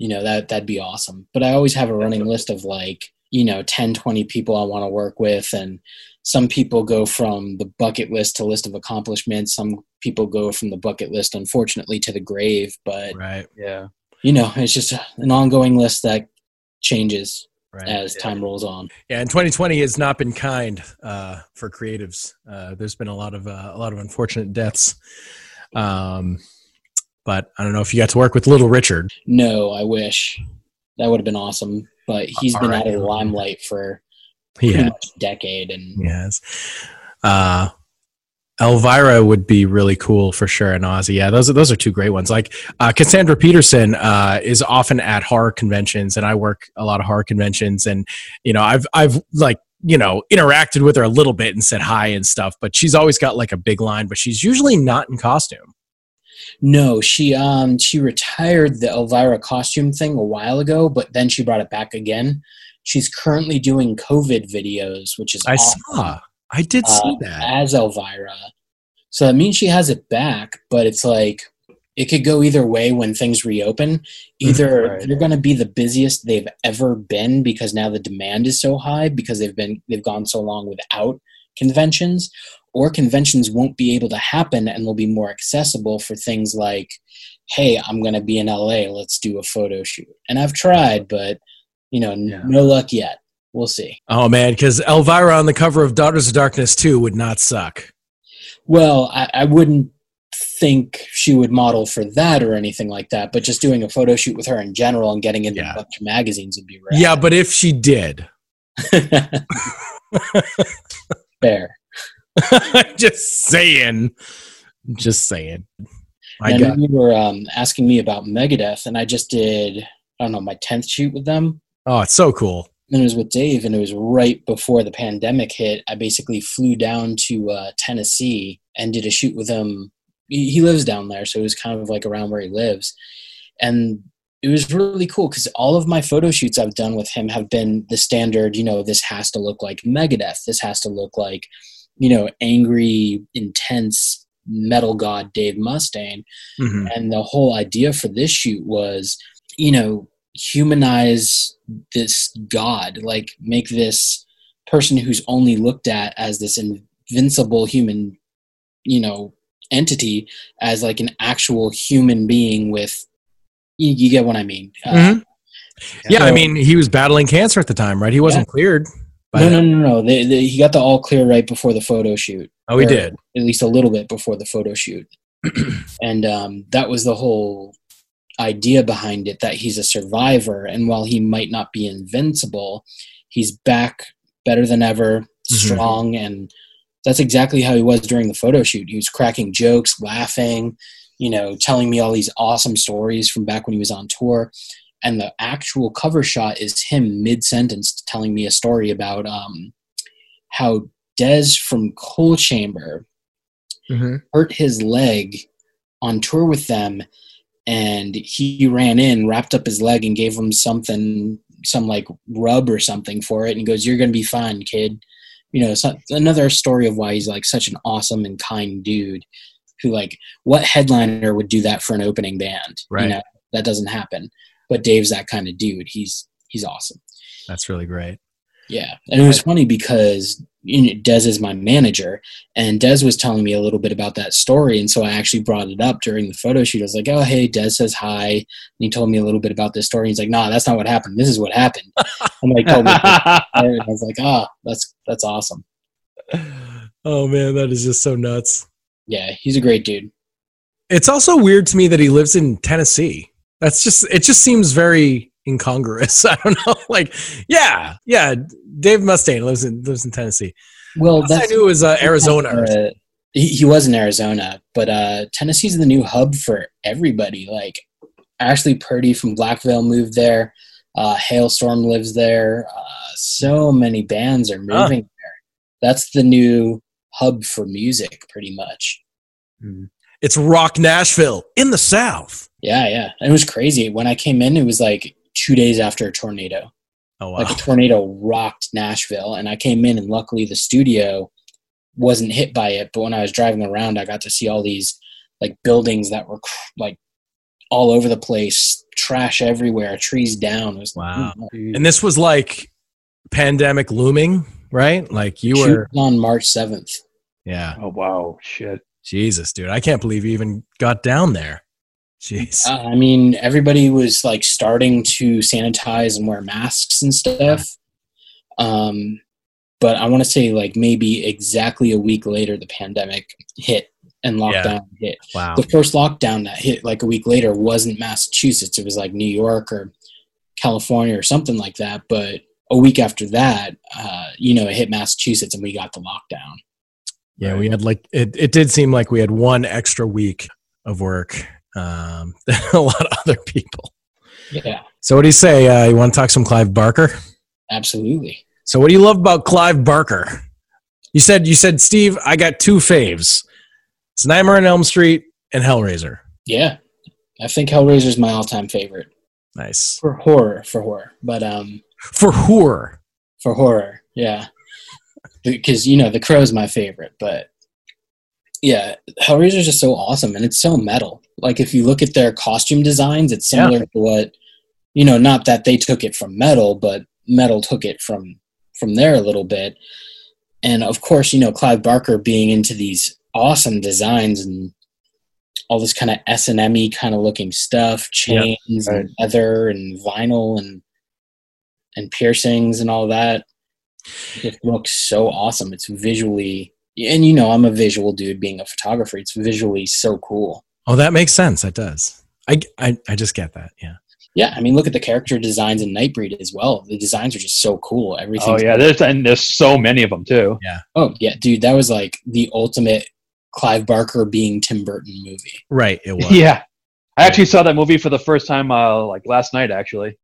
C: you know that that'd be awesome but i always have a running list of like you know 10 20 people i want to work with and some people go from the bucket list to list of accomplishments some people go from the bucket list unfortunately to the grave but
A: Right.
B: Yeah.
C: you know it's just an ongoing list that changes
A: Right.
C: as time rolls on
A: Yeah, and 2020 has not been kind uh, for creatives. Uh, there's been a lot of uh, a lot of unfortunate deaths. Um, but I don't know if you got to work with Little Richard.
C: no i wish that would have been awesome but he's been out of the limelight for
A: He had,
C: much a decade and
A: yes. Uh, Elvira would be really cool for sure, and Ozzy. Yeah, those are those are two great ones. Like uh, Cassandra Peterson uh, is often at horror conventions, and I work a lot of horror conventions, and you know, I've I've like you know interacted with her a little bit and said hi and stuff, but she's always got like a big line, but she's usually not in costume.
C: No, she um she retired the Elvira costume thing a while ago, but then she brought it back again. She's currently doing COVID videos, which is
A: I
C: awesome,
A: saw, I did see
C: uh,
A: that.
C: as Elvira. So that means she has it back, but it's like it could go either way when things reopen. Either
B: Right.
C: they're going to be the busiest they've ever been because now the demand is so high because they've been they've gone so long without conventions, or conventions won't be able to happen and they'll be more accessible for things like, hey, I'm going to be in LA, let's do a photo shoot. And I've tried, but you know, n-
B: Yeah.
C: no luck yet. We'll see.
A: Oh man, because Elvira on the cover of Daughters of Darkness 2 would not suck.
C: Well, I, I wouldn't think she would model for that or anything like that, but just doing a photo shoot with her in general and getting into
A: Yeah.
C: a bunch of magazines would be rad.
A: Yeah, but if she did, [LAUGHS]
C: Fair. [LAUGHS]
A: just saying, just saying. I got
C: you were um, asking me about Megadeth, and I just did, I don't know, my 10th shoot with them.
A: oh, it's so cool.
C: And it was with Dave, and it was right before the pandemic hit. I basically flew down to uh, Tennessee and did a shoot with him. He, lives down there, so it was kind of like around where he lives. And it was really cool because all of my photo shoots I've done with him have been the standard, you know, this has to look like Megadeth. This has to look like, you know, angry, intense metal god Dave Mustaine.
A: Mhm.
C: And the whole idea for this shoot was, you know, humanize this god, like make this person who's only looked at as this invincible human, you know, entity as like an actual human being with, you, you get what I mean? Uh,
A: Mhm. Yeah, I mean, he was battling cancer at the time, right? He wasn't cleared. by
C: no, no, no, no. He got the all clear right before the photo shoot.
A: Oh, he did.
C: at least a little bit before the photo shoot [CLEARS THROAT] and um, that was the whole idea behind it that he's a survivor and while he might not be invincible he's back better than ever strong and that's exactly how he was during the photo shoot. He was cracking jokes laughing you know telling me all these awesome stories from back when he was on tour. And the actual cover shot is him mid-sentence telling me a story about um, how Dez from Coal Chamber
A: Mhm.
C: hurt his leg on tour with them and he ran in wrapped up his leg and gave him something some like rub or something for it and he goes you're gonna be fine kid. You know so another story of why he's like such an awesome and kind dude who like what headliner would do that for an opening band?
A: Right.
C: you know that doesn't happen. But dave's that kind of dude. He's he's awesome.
A: That's really great.
C: yeah, and it was funny because you know, Dez is my manager, and Dez was telling me a little bit about that story, and so I actually brought it up during the photo shoot. I was like, "Oh, hey, Dez says hi," and he told me a little bit about this story. He's like, "Nah, that's not what happened. This is what happened." [LAUGHS] And like, me, and I was like, "Ah, that's that's awesome."
A: Oh man, that is just so nuts.
C: Yeah, he's a great dude.
A: It's also weird to me that he lives in Tennessee. That's just it just seems very incongruous. [LAUGHS] I don't know. [LAUGHS] Like, yeah, yeah, Dave Mustaine lives in lives in Tennessee.
C: Well,
A: I knew it was uh, Arizona.
C: Uh, he, he was in Arizona, but uh, Tennessee's the new hub for everybody. Like Ashley Purdy from Blackville moved there. Uh, Halestorm lives there. Uh, so many bands are moving there. That's the new hub for music, pretty much.
A: It's Rock Nashville in the South.
C: Yeah, yeah. It was crazy. When I came in, it was like two days after a tornado.
A: Oh wow.
C: like a tornado rocked Nashville, and I came in, and luckily the studio wasn't hit by it. But when I was driving around, I got to see all these like buildings that were like all over the place, trash everywhere, trees down. It was
A: Wow.
B: Jeez.
A: Oh, and this was like pandemic looming, right? Like you
C: Shoot
A: were,
C: on March seventh.
A: yeah.
B: oh wow, shit.
A: Jesus, dude, I can't believe you even got down there. Jeez.
C: Uh, I mean, everybody was like starting to sanitize and wear masks and stuff. Um, but I want to say like maybe exactly a week later, the pandemic hit and lockdown hit.
A: Wow.
C: The first lockdown that hit like a week later wasn't Massachusetts; it was like New York or California or something like that. But a week after that, uh, you know, it hit Massachusetts and we got the lockdown.
A: Yeah, we had like it. It did seem like we had one extra week of work um, [LAUGHS] than a lot of other people.
C: Yeah,
A: So, what do you say? Uh, you want to talk some Clive Barker?
C: absolutely.
A: So, what do you love about Clive Barker? You said you said Steve. I got two faves: it's Nightmare on Elm Street and Hellraiser.
C: Yeah, I think Hellraiser is my all-time favorite
A: Nice
C: for horror. For horror, but um,
A: for horror.
C: for horror, yeah, because you know the Crow is my favorite, but yeah, Hellraiser is just so awesome and it's so metal. Like if you look at their costume designs, it's
A: Yeah.
C: similar to what you know. Not that they took it from metal, but metal took it from from there a little bit. And of course, you know Clive Barker being into these awesome designs and all this kind of S and M kind of looking stuff, chains
B: right.
C: and leather and vinyl and and piercings and all that. It looks so awesome. It's visually, and you know, I'm a visual dude. Being a photographer, it's visually so cool.
A: Oh, that makes sense. That does. I, I, I just get that. Yeah.
C: Yeah, I mean, look at the character designs in Nightbreed as well. The designs are just so cool. Everything.
B: Oh yeah, there's and there's so many of them too. Yeah.
C: Oh yeah, dude, that was like the ultimate Clive Barker being Tim Burton movie.
A: Right. It was.
B: Yeah, I actually saw that movie for the first time uh, like last night. Actually,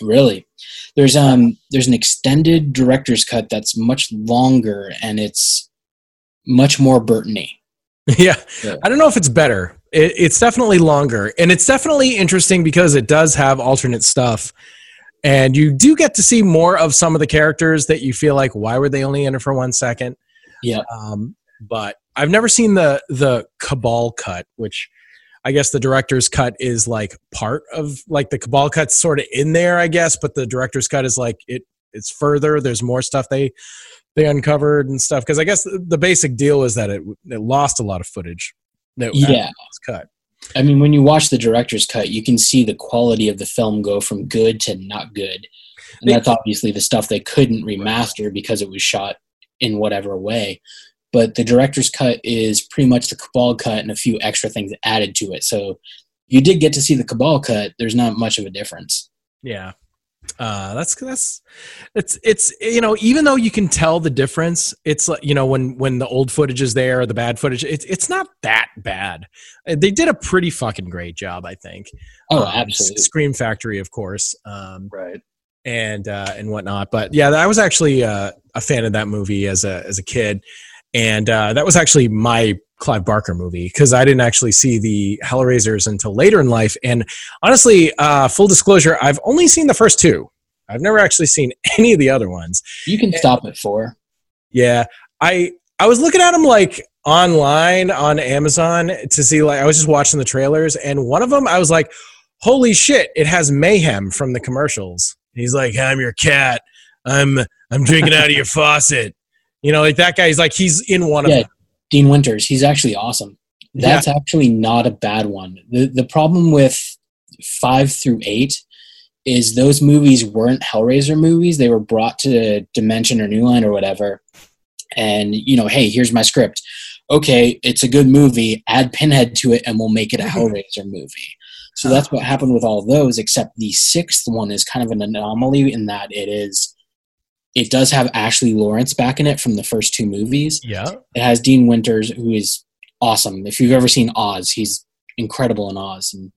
C: Really, there's um there's an extended director's cut that's much longer and it's much more Burtony. [LAUGHS]
A: yeah.
C: Yeah.
A: I don't know if it's better. It, it's definitely longer, and it's definitely interesting because it does have alternate stuff, and you do get to see more of some of the characters that you feel like, why were they only in it for one second?
C: Yeah.
A: Um, but I've never seen the the Cabal cut, which I guess the director's cut is like part of like the Cabal cut's sort of in there, I guess, but the director's cut is like it it's further. There's more stuff they they uncovered and stuff because I guess the, the basic deal is that it it lost a lot of footage. That
C: Yeah.
A: was cut.
C: I mean, when you watch the director's cut, you can see the quality of the film go from good to not good. And
A: They-
C: that's obviously the stuff they couldn't remaster because it was shot in whatever way. But the director's cut is pretty much the Cabal cut and a few extra things added to it. So you did get to see the Cabal cut. There's not much of a difference.
A: Yeah. Uh, that's that's it's it's you know even though you can tell the difference it's like you know when when the old footage is there or the bad footage it's it's not that bad Uh, they did a pretty fucking great job i think
C: Oh,
A: Um,
C: absolutely.
A: scream factory of course um
B: right?
A: and uh, and whatnot. But yeah, I was actually uh, a fan of that movie as a as a kid, and uh, that was actually my Clive Barker movie because I didn't actually see the Hellraisers until later in life. And honestly, uh, full disclosure, I've only seen the first two. I've never actually seen [LAUGHS] any of the other ones.
C: You can stop at four.
A: Yeah, I I was looking at them like online on Amazon to see like I was just watching the trailers, and one of them I was like, "Holy shit! It has mayhem from the commercials." He's like, "I'm your cat. I'm I'm drinking out of your [LAUGHS] faucet." You know, like that guy. He's like he's in one of them.
C: Dean Winters, he's actually awesome. That's actually not a bad one. The the problem with five through eight is those movies weren't Hellraiser movies. They were brought to Dimension or New Line or whatever. And you know, hey, here's my script. Okay, it's a good movie. Add Pinhead to it, and we'll make it a [LAUGHS] Hellraiser movie. So that's what happened with all those. Except the sixth one is kind of an anomaly in that it is. It does have Ashley Lawrence back in it from the first two movies.
A: Yeah.
C: It has Dean Winters, who is awesome. If you've ever seen Oz, he's incredible in Oz, and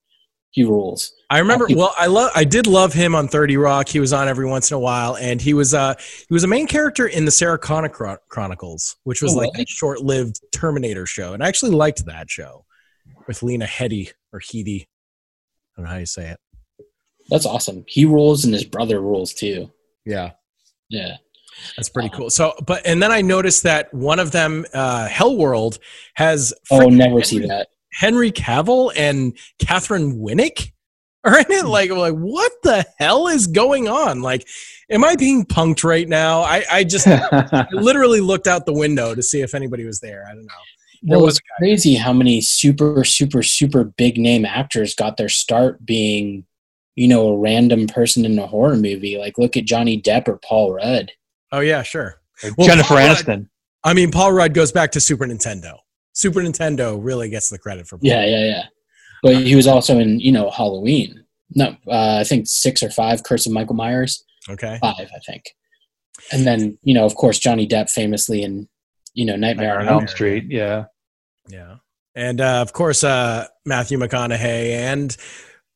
C: he rules.
A: I remember. Well, I love. I did love him on Thirty Rock. He was on every once in a while, and he was uh he was a main character in the Sarah Connor Chron- Chronicles, which was
C: Oh,
A: like
C: really?
A: a short-lived Terminator show, and I actually liked that show with Lena Headey or Headey. I don't know how you say it.
C: That's awesome. He rules, and his brother rules too.
A: Yeah,
C: Yeah.
A: that's pretty
C: Uh,
A: cool. So, but and then I noticed that one of them, uh, Hellworld, has
C: Oh, never see
A: Henry,
C: that.
A: Henry Cavill and Katheryn Winnick. [LAUGHS] Right? Like, like what the hell is going on? Like, am I being punked right now? I, I just [LAUGHS] I literally looked out the window to see if anybody was there. I don't know. There
C: Well,
A: was
C: crazy how many super, super, super big name actors got their start being, you know, a random person in a horror movie. Like, look at Johnny Depp or Paul Rudd.
A: Oh yeah, sure. Well,
B: Jennifer
A: Paul Rudd-
B: Aniston.
A: I mean, Paul Rudd goes back to Super Nintendo. Super Nintendo really gets the credit for. Paul.
C: Yeah, yeah, yeah. But he was also in, you know, Halloween. No, uh, I think six or five, Curse of Michael Myers.
A: Okay.
C: Five, I think. And then, you know, of course, Johnny Depp famously in, you know, Nightmare
B: Nightmare
C: on
B: on
C: Elm
B: Elm Street. Yeah.
A: Yeah. And uh, of course, uh, Matthew McConaughey and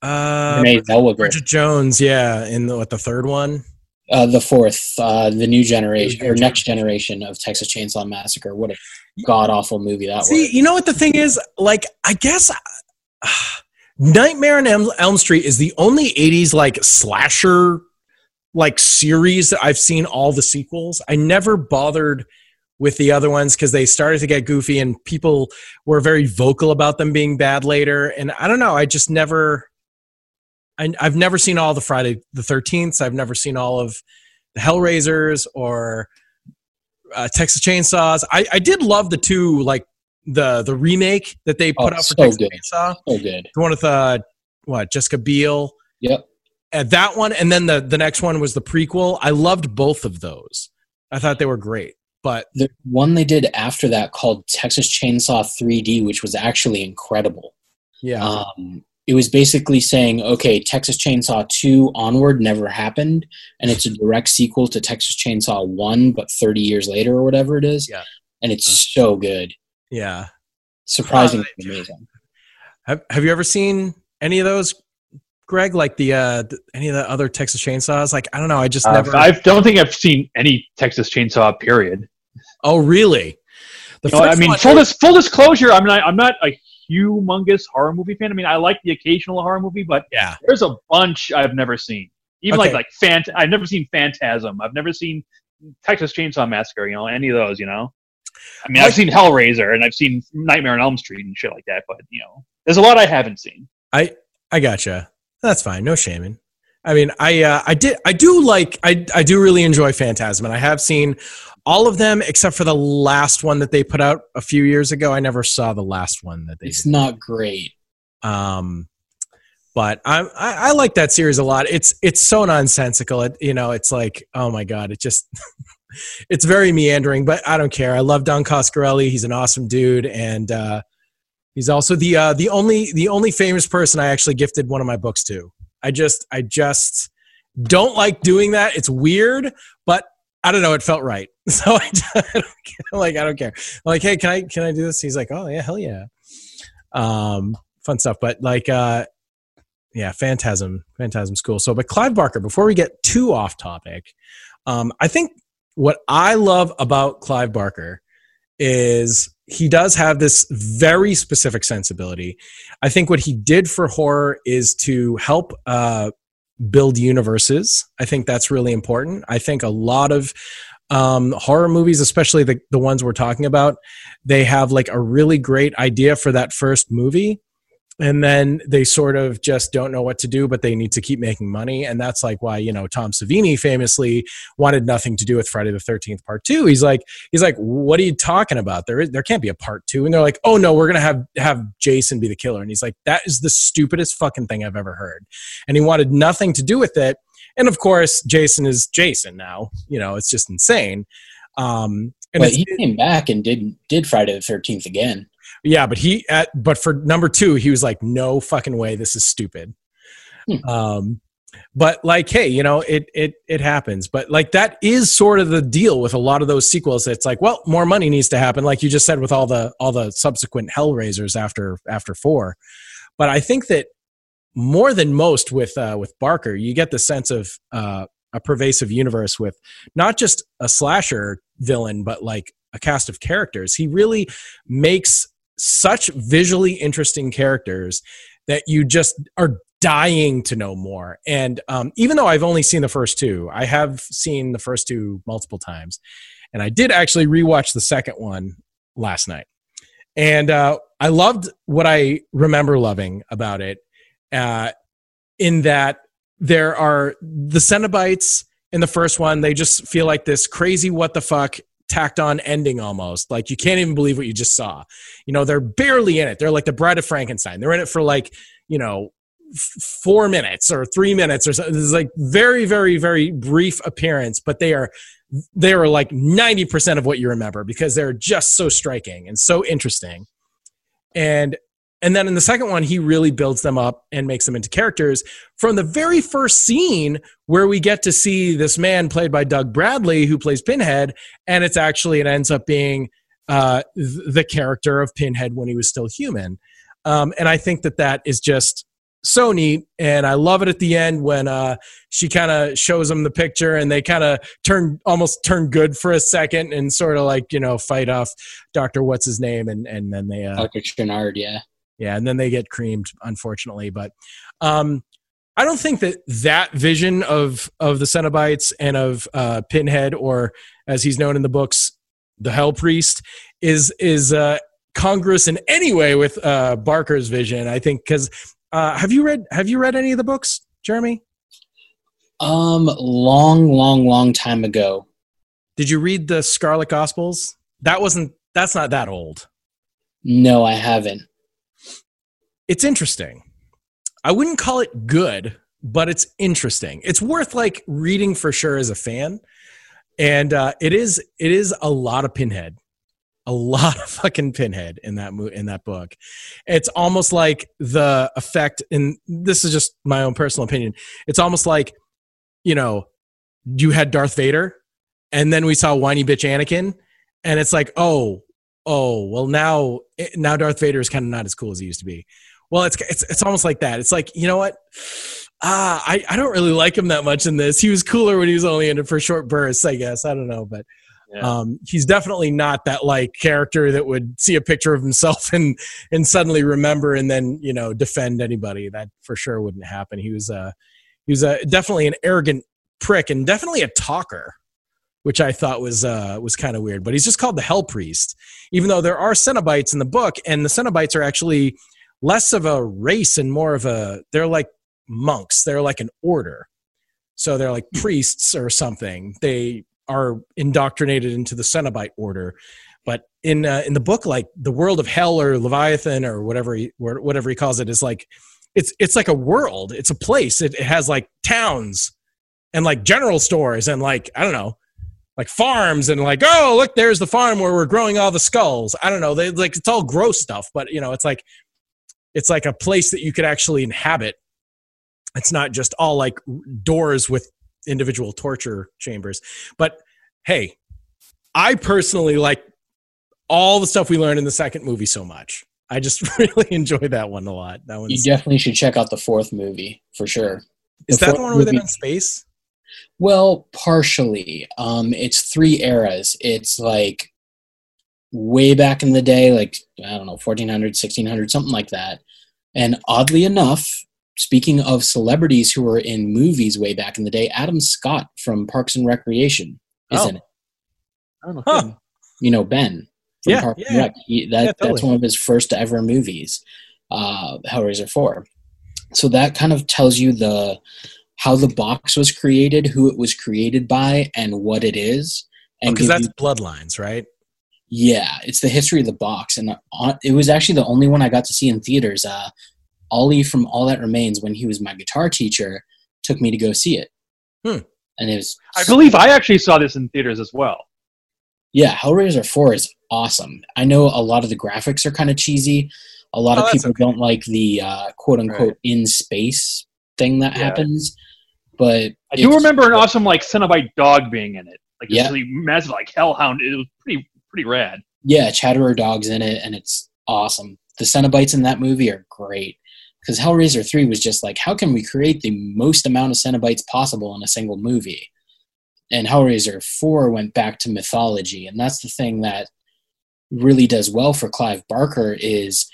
A: uh,
C: Renee Zellweger.
A: Bridget Jones. Yeah, in the, what the third one?
C: Uh, the fourth, uh, the new generation or next generation of Texas Chainsaw Massacre. What a god awful movie that
A: See,
C: was.
A: you know what the thing is? Like, I guess uh, [SIGHS] Nightmare on Elm, Elm Street is the only '80s like slasher like series that I've seen all the sequels. I never bothered with the other ones because they started to get goofy and people were very vocal about them being bad later. And I don't know. I just never. I, I've never seen all the Friday the Thirteenth. I've never seen all of the Hellraisers or uh, Texas Chainsaws. I, I did love the two like the the remake that they put
C: Oh,
A: out for
C: so
A: Texas
C: good.
A: Chainsaw.
C: So good.
A: The one with uh what Jessica Biel.
C: Yep.
A: And that one, and then the the next one was the prequel. I loved both of those. I thought they were great. But
C: The one they did after that called Texas Chainsaw 3D, which was actually incredible.
A: yeah,
C: Um, it was basically saying, okay, Texas Chainsaw 2 onward never happened, and it's a direct sequel to Texas Chainsaw 1, but 30 years later or whatever it is.
A: Yeah.
C: And it's so good.
A: yeah.
C: Surprisingly
A: Uh,
C: amazing.
A: Have Have you ever seen any of those, Greg? Like the uh th- any of the other Texas Chainsaws? Like I don't know. I just
B: Uh,
A: never.
B: I don't think I've seen any Texas Chainsaw. Period.
A: oh really? The
B: No, I mean, full, dis- full disclosure, I'm not. I'm not a humongous horror movie fan. I mean, I like the occasional horror movie, but
A: yeah.
B: there's a bunch I've never seen. Even
A: Okay.
B: like like Phant- I've never seen Phantasm. I've never seen Texas Chainsaw Massacre. You know, any of those. You know, I mean, I've seen Hellraiser and I've seen Nightmare on Elm Street and shit like that. But you know, there's a lot I haven't seen.
A: I I gotcha. That's fine. No shaming. I mean, I uh, I did I do like I I do really enjoy Phantasm, and I have seen all of them except for the last one that they put out a few years ago. I never saw the last one that they
C: It's
A: did.
C: not great.
A: Um, but I, I I like that series a lot. It's it's so nonsensical. It you know it's like oh my god, it just [LAUGHS] it's very meandering. But I don't care. I love Don Coscarelli. He's an awesome dude, and uh, he's also the uh, the only the only famous person I actually gifted one of my books to. I just I just don't like doing that. It's weird, but I don't know. It felt right, [LAUGHS] so I, I like I don't care. I'm like, hey, can I can I do this? He's like, oh yeah, hell yeah. Um, fun stuff. But like, uh, yeah, Phantasm, Phantasm's cool. So, but Clive Barker. Before we get too off topic, um, I think what I love about Clive Barker is he does have this very specific sensibility. I think what he did for horror is to help uh, build universes. I think that's really important. I think a lot of um, horror movies, especially the, the ones we're talking about, they have like a really great idea for that first movie. And then they sort of just don't know what to do, but they need to keep making money. And that's like why, you know, Tom Savini famously wanted nothing to do with Friday the 13th part two. He's like, he's like, what are you talking about? There is, there can't be a part two. And they're like, oh no, we're going to have, have Jason be the killer. And he's like, that is the stupidest fucking thing I've ever heard. And he wanted nothing to do with it. And of course, Jason is Jason now. You know, it's just insane. Um, and
C: But he came back and did did Friday the Thirteenth again.
A: Yeah, but he, at, but for number two, he was like, no fucking way, this is stupid.
C: Hmm.
A: Um, but like, hey, you know, it it it happens. But like, that is sort of the deal with a lot of those sequels. It's like, well, more money needs to happen, like you just said with all the all the subsequent Hellraisers after after four. But I think that more than most with uh, with Barker, you get the sense of uh, a pervasive universe with not just a slasher villain, but like a cast of characters. He really makes such visually interesting characters that you just are dying to know more. And um, even though I've only seen the first two, I have seen the first two multiple times, and I did actually rewatch the second one last night. And uh, I loved what I remember loving about it. Uh, in that there are the Cenobites in the first one. They just feel like this crazy what the fuck tacked on ending almost. Like you can't even believe what you just saw. You know, they're barely in it. They're like the Bride of Frankenstein. They're in it for like you know f- four minutes or three minutes or something. This is like very, very, very brief appearance, but they are they are like 90% of what you remember because they're just so striking and so interesting. And and then in the second one, he really builds them up and makes them into characters. From the very first scene where we get to see this man played by Doug Bradley, who plays Pinhead, and it's actually, it ends up being uh, the character of Pinhead when he was still human. Um, and I think that that is just so neat and i love it at the end when uh, she kind of shows him the picture and they kind of turn almost turn good for a second and sort of like you know fight off dr what's his name and and then they uh,
C: dr Channard, yeah
A: yeah and then they get creamed unfortunately but um i don't think that that vision of of the cenobites and of uh pinhead or as he's known in the books the hell priest is is uh congruous in any way with uh, Barker's vision. I think because uh, have you read Have you read any of the books, Jeremy?
C: Um, long, long, long time ago.
A: Did you read the Scarlet Gospels? That wasn't. That's not that old.
C: No, I haven't.
A: It's interesting. I wouldn't call it good, but it's interesting. It's worth like reading for sure as a fan, and uh, it is. It is a lot of Pinhead a lot of fucking pinhead in that mo- in that book. It's almost like the effect and this is just my own personal opinion. It's almost like you know, you had Darth Vader and then we saw whiny bitch Anakin and it's like, "Oh, oh, well now now Darth Vader is kind of not as cool as he used to be." Well, it's it's it's almost like that. It's like, you know what? Ah, I, I don't really like him that much in this. He was cooler when he was only in it for short bursts, I guess. I don't know, but yeah. Um, he's definitely not that like character that would see a picture of himself [LAUGHS] and and suddenly remember and then you know defend anybody. That for sure wouldn't happen. He was a he was a definitely an arrogant prick and definitely a talker, which I thought was uh, was kind of weird. But he's just called the Hell Priest, even though there are Cenobites in the book, and the Cenobites are actually less of a race and more of a they're like monks. They're like an order. So they're like priests or something. They are indoctrinated into the Cenobite order. But in uh, in the book, like the world of hell or Leviathan or whatever he whatever he calls it is like it's it's like a world. It's a place. It, it has like towns and like general stores and like I don't know like farms and like oh look there's the farm where we're growing all the skulls i don't know they like it's all gross stuff but you know it's like it's like a place that you could actually inhabit it's not just all like doors with individual torture chambers. But hey, I personally like all the stuff we learned in the second movie so much. I just [LAUGHS] really enjoy that one a lot. That one.
C: You definitely should check out the fourth movie for sure.
A: Is that the one where they're in space?
C: Well, partially. Um, it's three eras. It's like way back in the day, like I don't know, 1400, 1600, something like that. And oddly enough, speaking of celebrities who were in movies way back in the day, Adam Scott from Parks and Recreation is oh. in it.
B: I don't know. Huh.
C: You know Ben
A: from yeah, Parks yeah. and Rec.
C: He, that, yeah, totally. That's one of his first ever movies, uh, Hellraiser 4. So that kind of tells you the how the box was created, who it was created by, and what it is.
A: And because oh, that's you, bloodlines, right?
C: Yeah, it's the history of the box, and it was actually the only one I got to see in theaters. Uh, Ollie from All That Remains, when he was my guitar teacher, took me to go see it.
A: Hmm.
C: And it was.
B: I believe I actually saw this in theaters as well.
C: Yeah, Hellraiser 4 is awesome. I know a lot of the graphics are kind of cheesy. A lot oh, of people okay. don't like the uh, quote unquote right. in space thing that yeah. happens. But
B: I do remember an awesome like Cenobite dog being in it. Like yeah. really massive like hellhound. It was pretty pretty rad.
C: Yeah, Chatterer dog's in it and it's awesome. The Cenobites in that movie are great because Hellraiser 3 was just like, how can we create the most amount of Cenobites possible in a single movie? And Hellraiser 4 went back to mythology. And that's the thing that really does well for Clive Barker is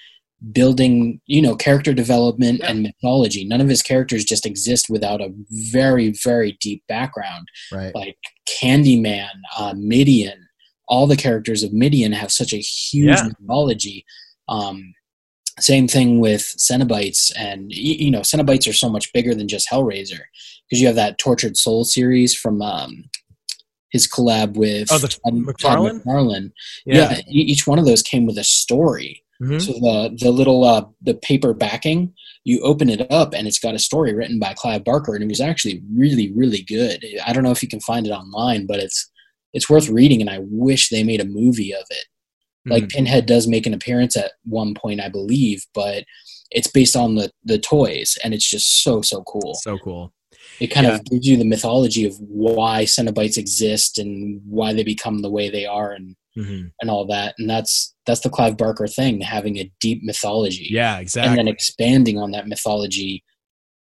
C: building, you know, character development yeah. and mythology. None of his characters just exist without a very, very deep background.
A: Right.
C: Like Candyman, uh, Midian, all the characters of Midian have such a huge yeah. mythology. Um, same thing with Cenobites, and you know, Cenobites are so much bigger than just Hellraiser because you have that Tortured Soul series from um, his collab with
A: Oh, the
C: Todd-
A: McFarlane?
C: Todd McFarlane. Yeah. e- each one of those came with a story.
A: Mhm.
C: So the the little uh, the paper backing, you open it up and it's got a story written by Clive Barker, and it was actually really really good. I don't know if you can find it online, but it's it's worth reading, and I wish they made a movie of it. Like
A: Mhm.
C: Pinhead does make an appearance at one point, I believe, but it's based on the the toys, and it's just so so cool.
A: so cool.
C: It kind
B: Yeah.
C: of gives you the mythology of why Cenobites exist and why they become the way they are, and
A: hmm
C: and all that. And that's that's the Clive Barker thing, having a deep mythology,
A: Yeah, exactly.
C: and then expanding on that mythology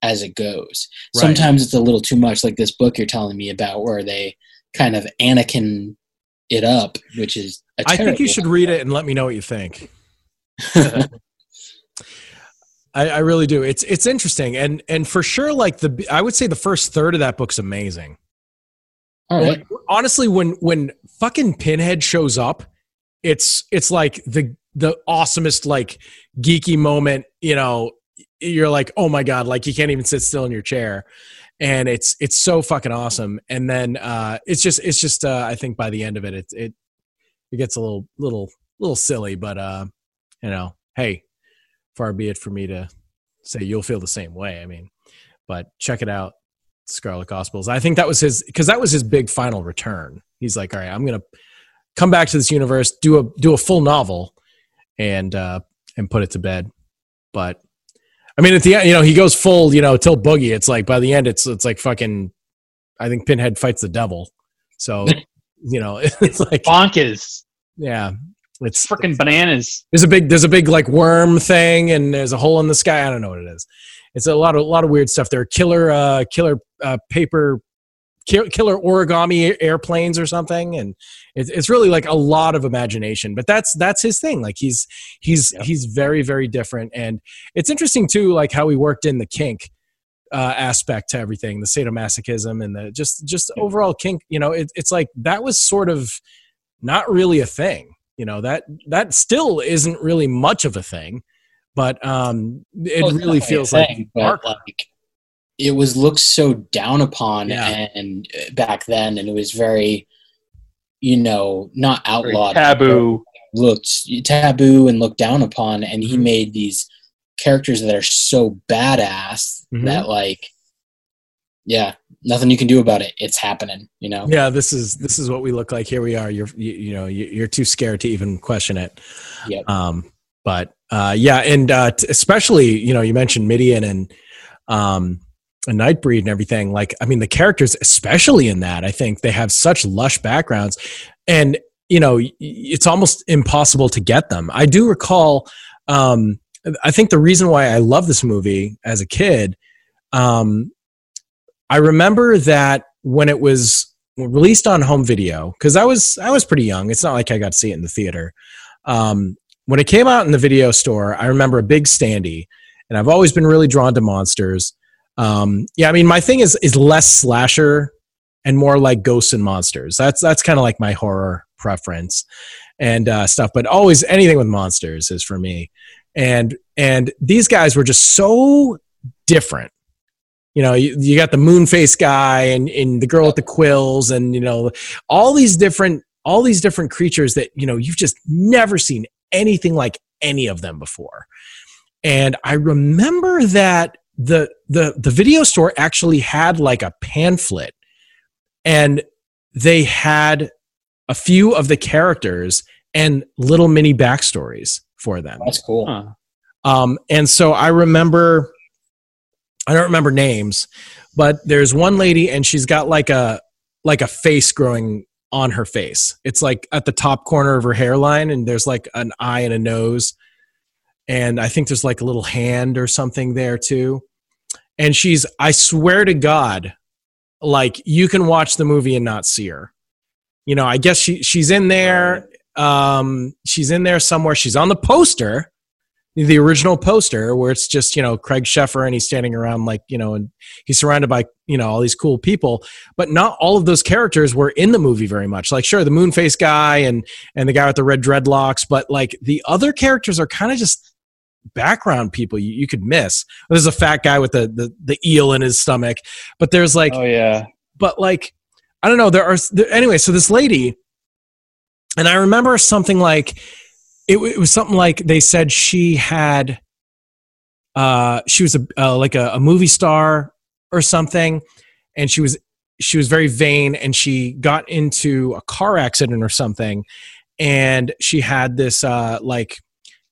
C: as it goes.
A: Right.
C: Sometimes it's a little too much, like this book you're telling me about, where they kind of Anakin it up, which is a
A: I think you should read it and let me know what you think. [LAUGHS] I, I really do. It's it's interesting, and and for sure, like the I would say the first third of that book's amazing.
C: All right.
A: Like, honestly, when when fucking Pinhead shows up, it's it's like the the awesomest like geeky moment. You know, you're like, oh my god, like you can't even sit still in your chair, and it's it's so fucking awesome. And then uh, it's just it's just uh, I think by the end of it, it it it gets a little little little silly, but uh, you know, hey, far be it for me to say you'll feel the same way. I mean, but check it out. Scarlet Gospels. I think that was his because that was his big final return. He's like, all right, I'm gonna come back to this universe, do a do a full novel, and uh, and put it to bed. But I mean, at the end, you know, he goes full, you know, till boogie. It's like by the end, it's it's like fucking. I think Pinhead fights the devil. So [LAUGHS] you know, [LAUGHS] it's like
B: Bonkers.
A: yeah, it's
B: Freaking bananas.
A: there's a big there's a big like worm thing and there's a hole in the sky. I don't know what it is. It's a lot of a lot of weird stuff. There are killer uh killer uh paper killer origami airplanes or something and it's it's really like a lot of imagination but that's that's his thing like he's he's
B: Yeah.
A: he's very very different and it's interesting too like how he worked in the kink uh, aspect to everything the sadomasochism and the just just
B: Yeah.
A: overall kink you know it, it's like that was sort of not really a thing you know that that still isn't really much of a thing but um it
C: Well,
A: really feels like
C: thing, but,
A: dark.
C: like it was looked so down upon
A: Yeah.
C: and uh, back then and it was very you know not
B: Very
C: outlawed
B: taboo.
C: looked taboo and looked down upon and he
A: Mhm.
C: made these characters that are so badass
A: Mhm.
C: that like yeah nothing you can do about it it's happening you know
A: yeah this is this is what we look like here we are you're you, you know you- you're too scared to even question it
C: Yep.
A: um but uh yeah and uh t- especially you know you mentioned midian and um and nightbreed and everything like i mean the characters especially in that i think they have such lush backgrounds. And you know it's almost impossible to get them. I do recall um i think the reason why i love this movie as a kid um i remember that when it was released on home video because i was i was pretty young. It's not like i got to see it in the theater. Um when it came out in the video store i remember a big standee and i've always been really drawn to monsters um yeah i mean my thing is is less slasher and more like ghosts and monsters. That's that's kind of like my horror preference and uh stuff but always anything with monsters is for me. And and these guys were just so different. You know you, you got the moon face guy and, and the girl with the quills and you know all these different all these different creatures that you know you've just never seen anything like any of them before. And i remember that the the the video store actually had like a pamphlet and they had a few of the characters and little mini backstories for them
C: that's cool
B: Huh.
A: um, and so I remember, I don't remember names, but there's one lady and she's got like a like a face growing on her face. It's like at the top corner of her hairline, and there's like an eye and a nose, and I think there's like a little hand or something there too. And she's, I swear to God, like you can watch the movie and not see her. You know, I guess she she's in there. Um, she's in there somewhere. She's on the poster the original poster where it's just you know Craig Sheffer and he's standing around like you know and he's surrounded by you know all these cool people but not all of those characters were in the movie very much like sure the moonface guy and and the guy with the red dreadlocks but like the other characters are kind of just background people you, you could miss. There's a fat guy with the, the the eel in his stomach, but there's like,
B: oh yeah,
A: but like, I don't know. There are there, anyway. So this lady, and I remember something like it, it was something like they said she had, uh, she was a uh, like a, a movie star or something, and she was she was very vain and she got into a car accident or something and she had this uh like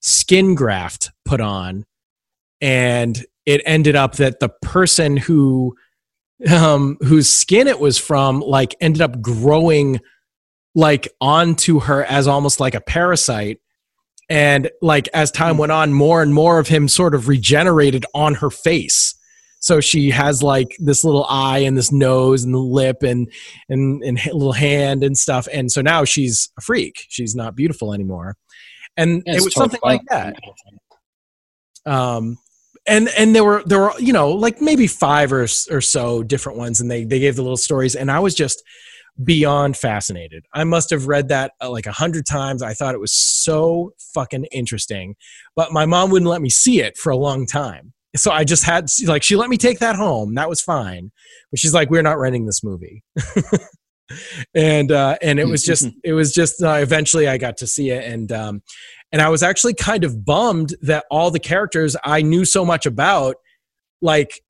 A: skin graft put on and it ended up that the person who um whose skin it was from like ended up growing like onto her as almost like a parasite. And like as time went on more and more of him sort of regenerated on her face. So she has like this little eye and this nose and the lip and and and little hand and stuff. And so now she's a freak. She's not beautiful anymore and
C: Yeah,
A: it was something like that. um and and there were there were you know like maybe five or or so different ones and they they gave the little stories and i was just beyond fascinated. I must have read that uh, like a hundred times. I thought it was so fucking interesting but my mom wouldn't let me see it for a long time. So i just had like she let me take that home. That was fine. But she's like we're not renting this movie [LAUGHS] and uh and it was [LAUGHS] just it was just uh, eventually i got to see it and um and i was actually kind of bummed that all the characters i knew so much about like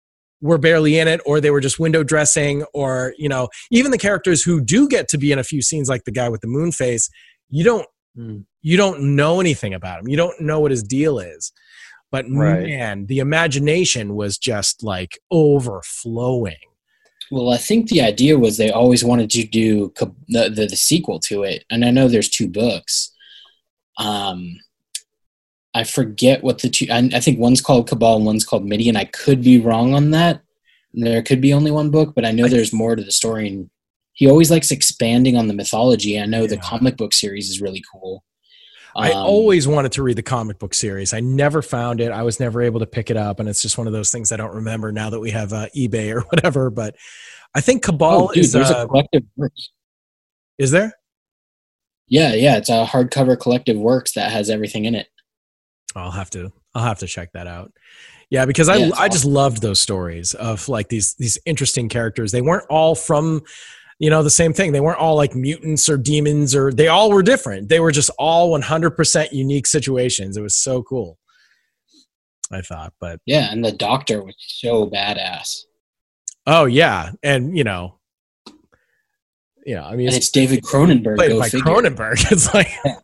A: were barely in it or they were just window dressing or you know even the characters who do get to be in a few scenes like the guy with the moon face you don't
B: Hmm.
A: you don't know anything about him you don't know what his deal is but
B: Right.
A: man the imagination was just like overflowing
C: Well, I think the idea was they always wanted to do the, the the sequel to it, and I know there's two books. Um, I forget what the two. I, I think one's called Cabal and one's called Midian. And I could be wrong on that. There could be only one book, but I know there's more to the story. And he always likes expanding on the mythology. I know the comic book series is really cool.
A: I
C: Um,
A: always wanted to read the comic book series. I never found it. I was never able to pick it up, and it's just one of those things I don't remember now that we have uh, eBay or [LAUGHS] whatever. But I think Cabal
C: Oh, dude,
A: is
C: there's
A: uh,
C: a collective works.
A: is there?
C: Yeah, yeah, it's a hardcover collective works that has everything in it.
A: I'll have to I'll have to check that out. Yeah, because I
C: Yeah,
A: I just loved those stories of like these these interesting characters. They weren't all from you know the same thing. They weren't all like mutants or demons or they all were different. They were just all 100% unique situations. It was so cool. I thought, but
C: Yeah, and the doctor was so badass.
A: oh yeah, and you know you know, I mean it's
C: it's David Cronenberg.
A: played by
C: figure.
A: Cronenberg. [LAUGHS] It's like
C: Yeah.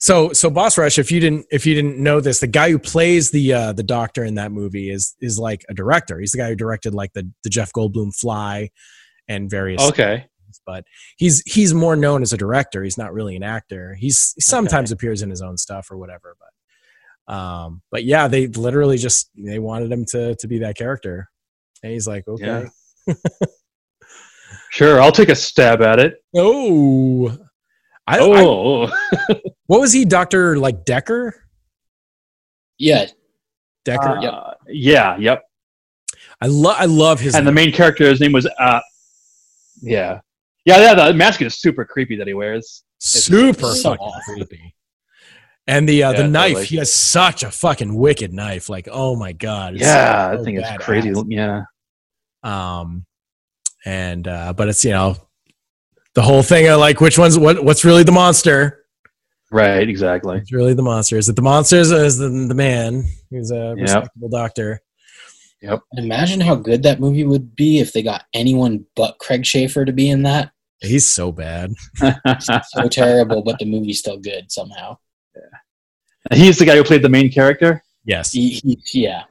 A: so so Boss Rush. If you didn't if you didn't know this, the guy who plays the uh, the doctor in that movie is is like a director. He's the guy who directed like the the Jeff Goldblum Fly and various.
B: Okay.
A: things, but he's he's more known as a director. He's not really an actor. He's he sometimes appears in his own stuff or whatever. But um, but yeah, they literally just they wanted him to to be that character, and he's like, okay,
B: Yeah. [LAUGHS] Sure, I'll take a stab at it.
A: oh. I, I,
B: Oh, [LAUGHS]
A: what was he, Doctor like Decker?
C: Yeah,
A: Decker.
B: uh, yeah, yep.
A: I love I love his
B: And the main character, his name was, uh, yeah, yeah, yeah. The mask is super creepy that he wears.
A: super
C: so
A: fucking
C: awesome.
A: creepy. And the uh,
B: Yeah,
A: the knife,
B: totally.
A: he has such a fucking wicked knife. Like, oh my god, it's
B: yeah,
A: so
B: thing is
A: badass.
B: crazy. Yeah,
A: Um, and uh, but it's you know the whole thing of like which one's what what's really the monster?
B: right, exactly.
A: It's really the monster. Is it the monsters or is the the man who's a
B: Yep.
A: respectable doctor?
C: Imagine how good that movie would be if they got anyone but Craig Sheffer to be in that.
A: He's so bad.
C: So terrible, but the movie's still good somehow. Yeah.
B: He's the guy who played the main character,
A: Yes.
C: He, he, yeah,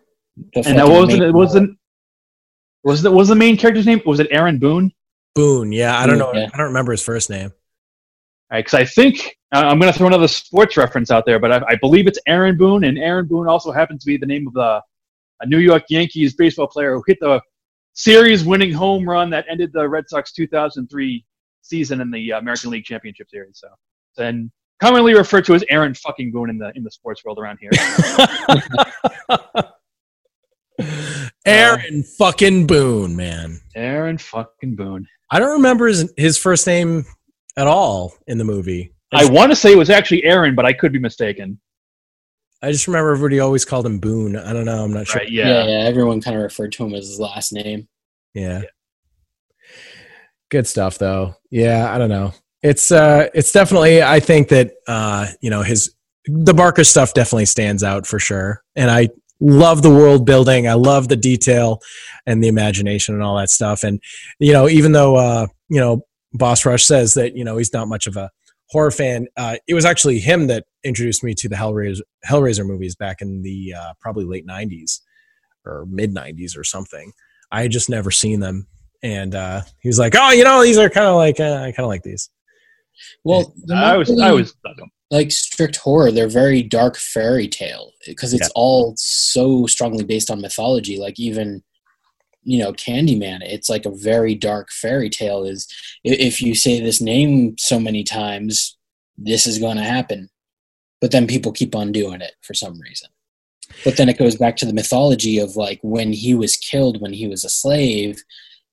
C: The
B: and that wasn't it wasn't was the was the main character's name was it Aaron Boone?
A: Boone. Yeah, I don't know.
C: Yeah.
A: I don't remember his first name.
B: Because I think uh, I'm going to throw another sports reference out there, but I, I believe it's Aaron Boone, and Aaron Boone also happens to be the name of the a New York Yankees baseball player who hit the series-winning home run that ended the Red Sox 2003 season in the uh, American League Championship Series. So, and commonly referred to as Aaron fucking Boone in the in the sports world around here. [LAUGHS]
A: Aaron fucking Boone, man.
B: Aaron fucking Boone.
A: I don't remember his, his first name at all in the movie.
B: I want to say it was actually Aaron, but I could be mistaken.
A: I just remember everybody always called him Boone. I don't know. I'm not sure.
B: Right?
C: Yeah,
B: Yeah.
C: yeah. Everyone kind of referred to him as his last name.
A: Yeah. Good stuff though. Yeah, I don't know. It's uh it's definitely I think that uh you know his the Barker stuff definitely stands out for sure. And I love the world building. I love the detail and the imagination and all that stuff. And you know, even though uh you know Boss Rush says that you know he's not much of a horror fan, uh it was actually him that introduced me to the Hellraiser Hellraiser movies back in the uh probably late 90s or mid 90s or something. I had just never seen them and uh, he was like, "Oh, you know, these are kind of like uh, I kind of like these."
C: Well, they're
B: I was
C: really,
B: I was
C: like strict horror. They're very dark fairy tale because it's
A: Yeah.
C: all so strongly based on mythology. Like even you know Candyman, it's like a very dark fairy tale. Is if you say this name so many times, this is going to happen. But then people keep on doing it for some reason. But then it goes back to the mythology of like when he was killed when he was a slave,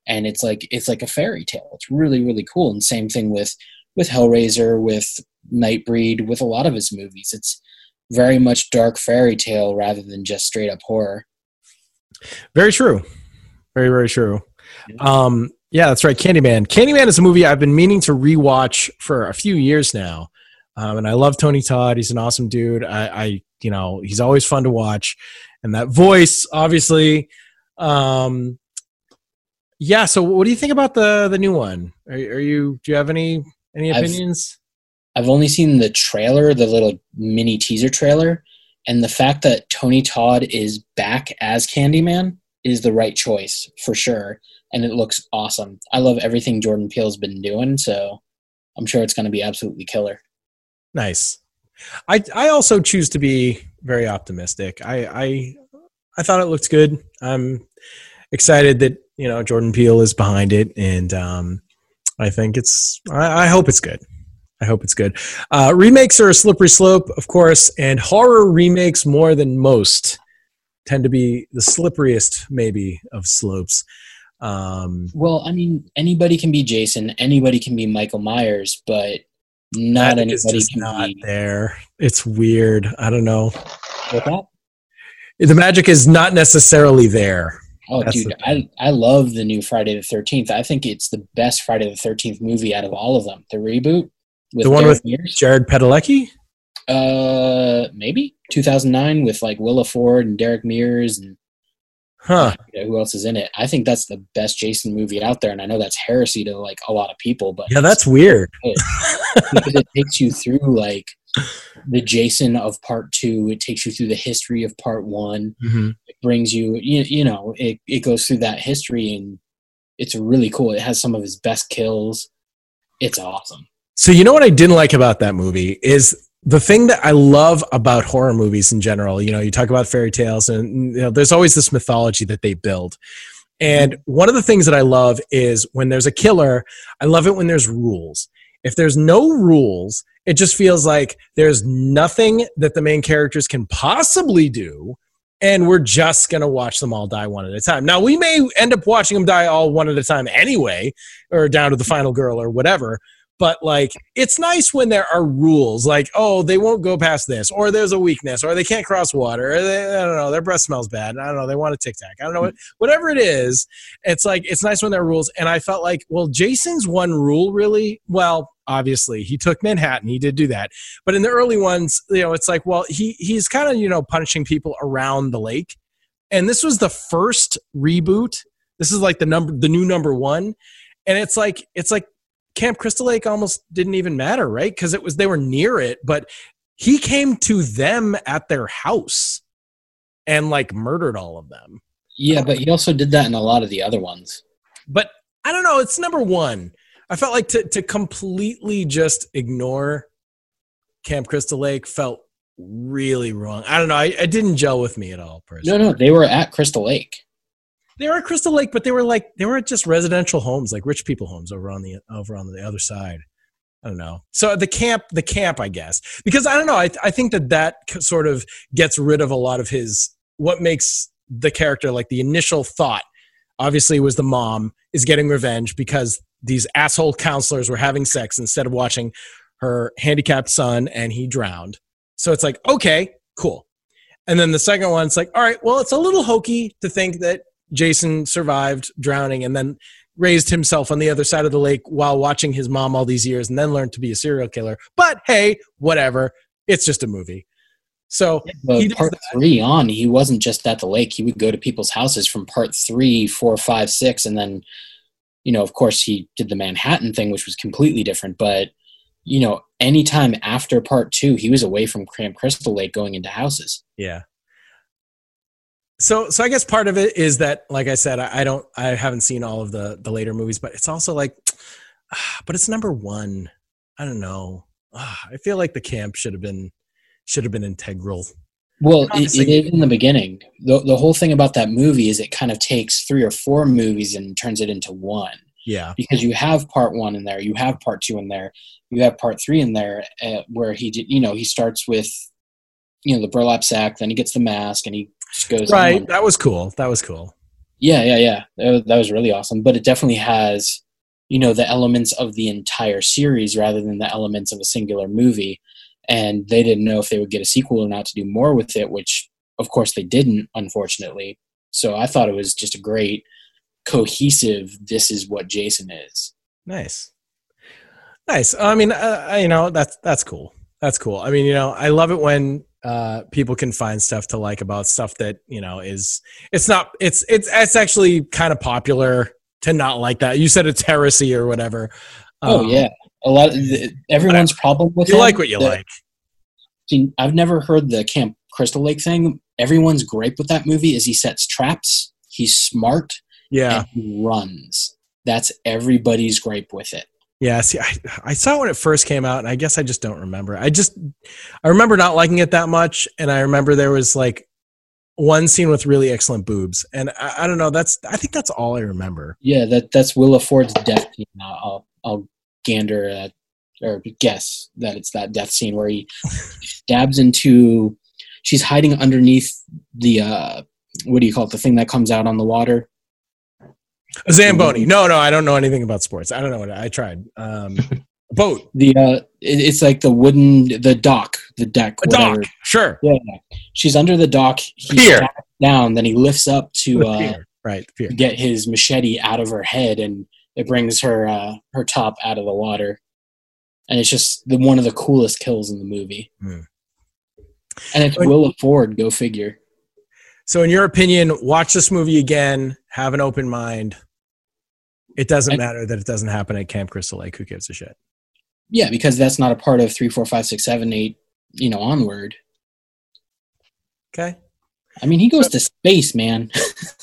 C: and it's like it's like a fairy tale. It's really really cool. And same thing with with Hellraiser, with Nightbreed, with a lot of his movies. It's very much dark fairy tale rather than just straight up horror.
A: Very true. Very very true.
B: Yeah.
A: Um, yeah, that's right. Candyman. Candyman is a movie I've been meaning to rewatch for a few years now, um, and I love Tony Todd. He's an awesome dude. I, I, you know, he's always fun to watch, and that voice, obviously. Um, yeah. So, what do you think about the the new one? Are, are you? Do you have any any
C: I've-
A: opinions?
C: I've only seen the trailer, the little mini teaser trailer, and the fact that Tony Todd is back as Candyman is the right choice for sure. And it looks awesome. I love everything Jordan Peele's been doing, so I'm sure it's going to be absolutely killer.
A: Nice. I I also choose to be very optimistic. I I I thought it looked good. I'm excited that you know Jordan Peele is behind it, and um, I think it's. I, I hope it's good. I hope it's good. Uh, remakes are a slippery slope, of course, and horror remakes more than most tend to be the slipperiest, maybe, of slopes. Um,
C: Well, I mean, anybody can be Jason, anybody can be Michael Myers, but not
A: magic is
C: anybody can
A: not
C: be.
A: there. It's weird. I don't know. The magic is not necessarily there.
C: Oh,
A: That's
C: dude,
A: the
C: I, I love the new Friday the 13th. I think it's the best Friday the 13th movie out of all of them. The reboot with
A: The one
C: Derek
A: with
C: Mears.
A: Jared Padalecki.
C: Uh, maybe 2009 with like Willa Ford and Derek Mears and
A: Huh.
C: you know, who else is in it. I think that's the best Jason movie out there, and I know that's heresy to like a lot of people, but
A: Yeah, that's weird. [LAUGHS]
C: because it takes you through like the Jason of part two. It takes you through the history of part one. Mm-hmm. It brings you, you, you know, it, it goes through that history and it's really cool. It has some of his best kills. It's awesome.
A: So you know what I didn't like about that movie is the thing that I love about horror movies in general. You know, you talk about fairy tales, and you know, there's always this mythology that they build. And one of the things that I love is when there's a killer. I love it when there's rules. If there's no rules, it just feels like there's nothing that the main characters can possibly do. And we're just going to watch them all die one at a time. Now, we may end up watching them die all one at a time anyway, or down to the final girl or whatever but like it's nice when there are rules like oh they won't go past this or there's a weakness or they can't cross water or they, i don't know their breath smells bad i don't know they want a tic tac i don't know hmm. what, whatever it is it's like it's nice when there are rules and i felt like well jason's one rule really? Well obviously he took manhattan he did do that but in the early ones you know it's like well he he's kind of you know punishing people around the lake and this was the first reboot this is like the number the new number one and it's like it's like Camp Crystal Lake almost didn't even matter, right? Because it was they were near it, but he came to them at their house and like murdered all of them.
C: Yeah, but he also did that in a lot of the other ones.
A: But I don't know, it's number one. I felt like to to completely just ignore Camp Crystal Lake felt really wrong. I don't know. I, it didn't gel with me at all, personally.
C: No, no, they were at Crystal Lake.
A: They were Crystal Lake, but they were like they were just residential homes, like rich people homes over on the over on the other side. I don't know. So the camp, the camp, I guess, because I don't know. I I think that that sort of gets rid of a lot of his what makes the character like the initial thought. Obviously, was the mom is getting revenge because these asshole counselors were having sex instead of watching her handicapped son, and he drowned. So it's like okay, cool. And then the second one, it's like, all right, well, it's a little hokey to think that Jason survived drowning and then raised himself on the other side of the lake while watching his mom all these years and then learned to be a serial killer. But hey, whatever. It's just a movie. So
C: But
A: he
C: part
A: that.
C: three on, he wasn't just at the lake. He would go to people's houses from part three, four, five, six, and then, you know, of course, he did the Manhattan thing, which was completely different. But you know, anytime after part two, he was away from Camp Crystal Lake, going into houses.
A: Yeah. So, so I guess part of it is that, like I said, I, I don't, I haven't seen all of the the later movies, but it's also like, but it's number one. I don't know. Ah, I feel like the camp should have been should have been integral.
C: Well, it, it is in the beginning. The, the whole thing about that movie is it kind of takes three or four movies and turns it into one.
A: Yeah.
C: because you have part one in there, you have part two in there, you have part three in there, uh, where he did, you know, he starts with, you know, the burlap sack, then he gets the mask, and he just goes
A: Right.
C: on.
A: That was cool. That was cool.
C: Yeah, yeah, yeah. That was, that was really awesome. But it definitely has, you know, the elements of the entire series rather than the elements of a singular movie. And they didn't know if they would get a sequel or not to do more with it, which of course they didn't, unfortunately. So I thought it was just a great cohesive. This is what Jason is.
A: Nice. Nice. I mean, uh, you know, that's that's cool. That's cool. I mean, you know, I love it when uh, people can find stuff to like about stuff that you know is it's not it's it's it's actually kind of popular to not like that. You said it's heresy or whatever.
C: Oh
A: Um,
C: yeah, a lot. The, everyone's problem with
A: You
C: him-
A: like what you
C: the-
A: like.
C: I've never heard the Camp Crystal Lake thing. Everyone's gripe with that movie is he sets traps. He's smart
A: Yeah.
C: and he runs. That's everybody's gripe with it.
A: Yeah, see, I, I saw it when it first came out, and I guess I just don't remember. I just, I remember not liking it that much, and I remember there was like one scene with really excellent boobs, and I, I don't know. That's, I think that's all I remember.
C: Yeah, that that's Willa Ford's death scene. I'll, I'll, I'll gander at, or guess that it's that death scene where he [LAUGHS] stabs into. She's hiding underneath the uh, what do you call it? The thing that comes out on the water.
A: A Zamboni. No, no, I don't know anything about sports. I don't know what I tried. Um, [LAUGHS] boat,
C: The uh, it, it's like the wooden the dock, the deck,
A: a
C: whatever.
A: dock. Sure.
C: Yeah, she's under the dock. He
A: Pier.
C: stabs down, then he lifts up to uh.
A: Right. pier.
C: get his machete out of her head, and it brings her uh, her top out of the water. And it's just the one of the coolest kills in the movie.
A: Hmm.
C: And it's
A: But-
C: Willa Ford. Go figure.
A: So, in your opinion, watch this movie again. Have an open mind. It doesn't
C: I-
A: matter that it doesn't happen at Camp Crystal Lake. Who gives a shit?
C: Yeah, because that's not a part of three, four, five, six, seven, eight. You know, onward.
A: Okay.
C: I mean, he goes to space, man. [LAUGHS]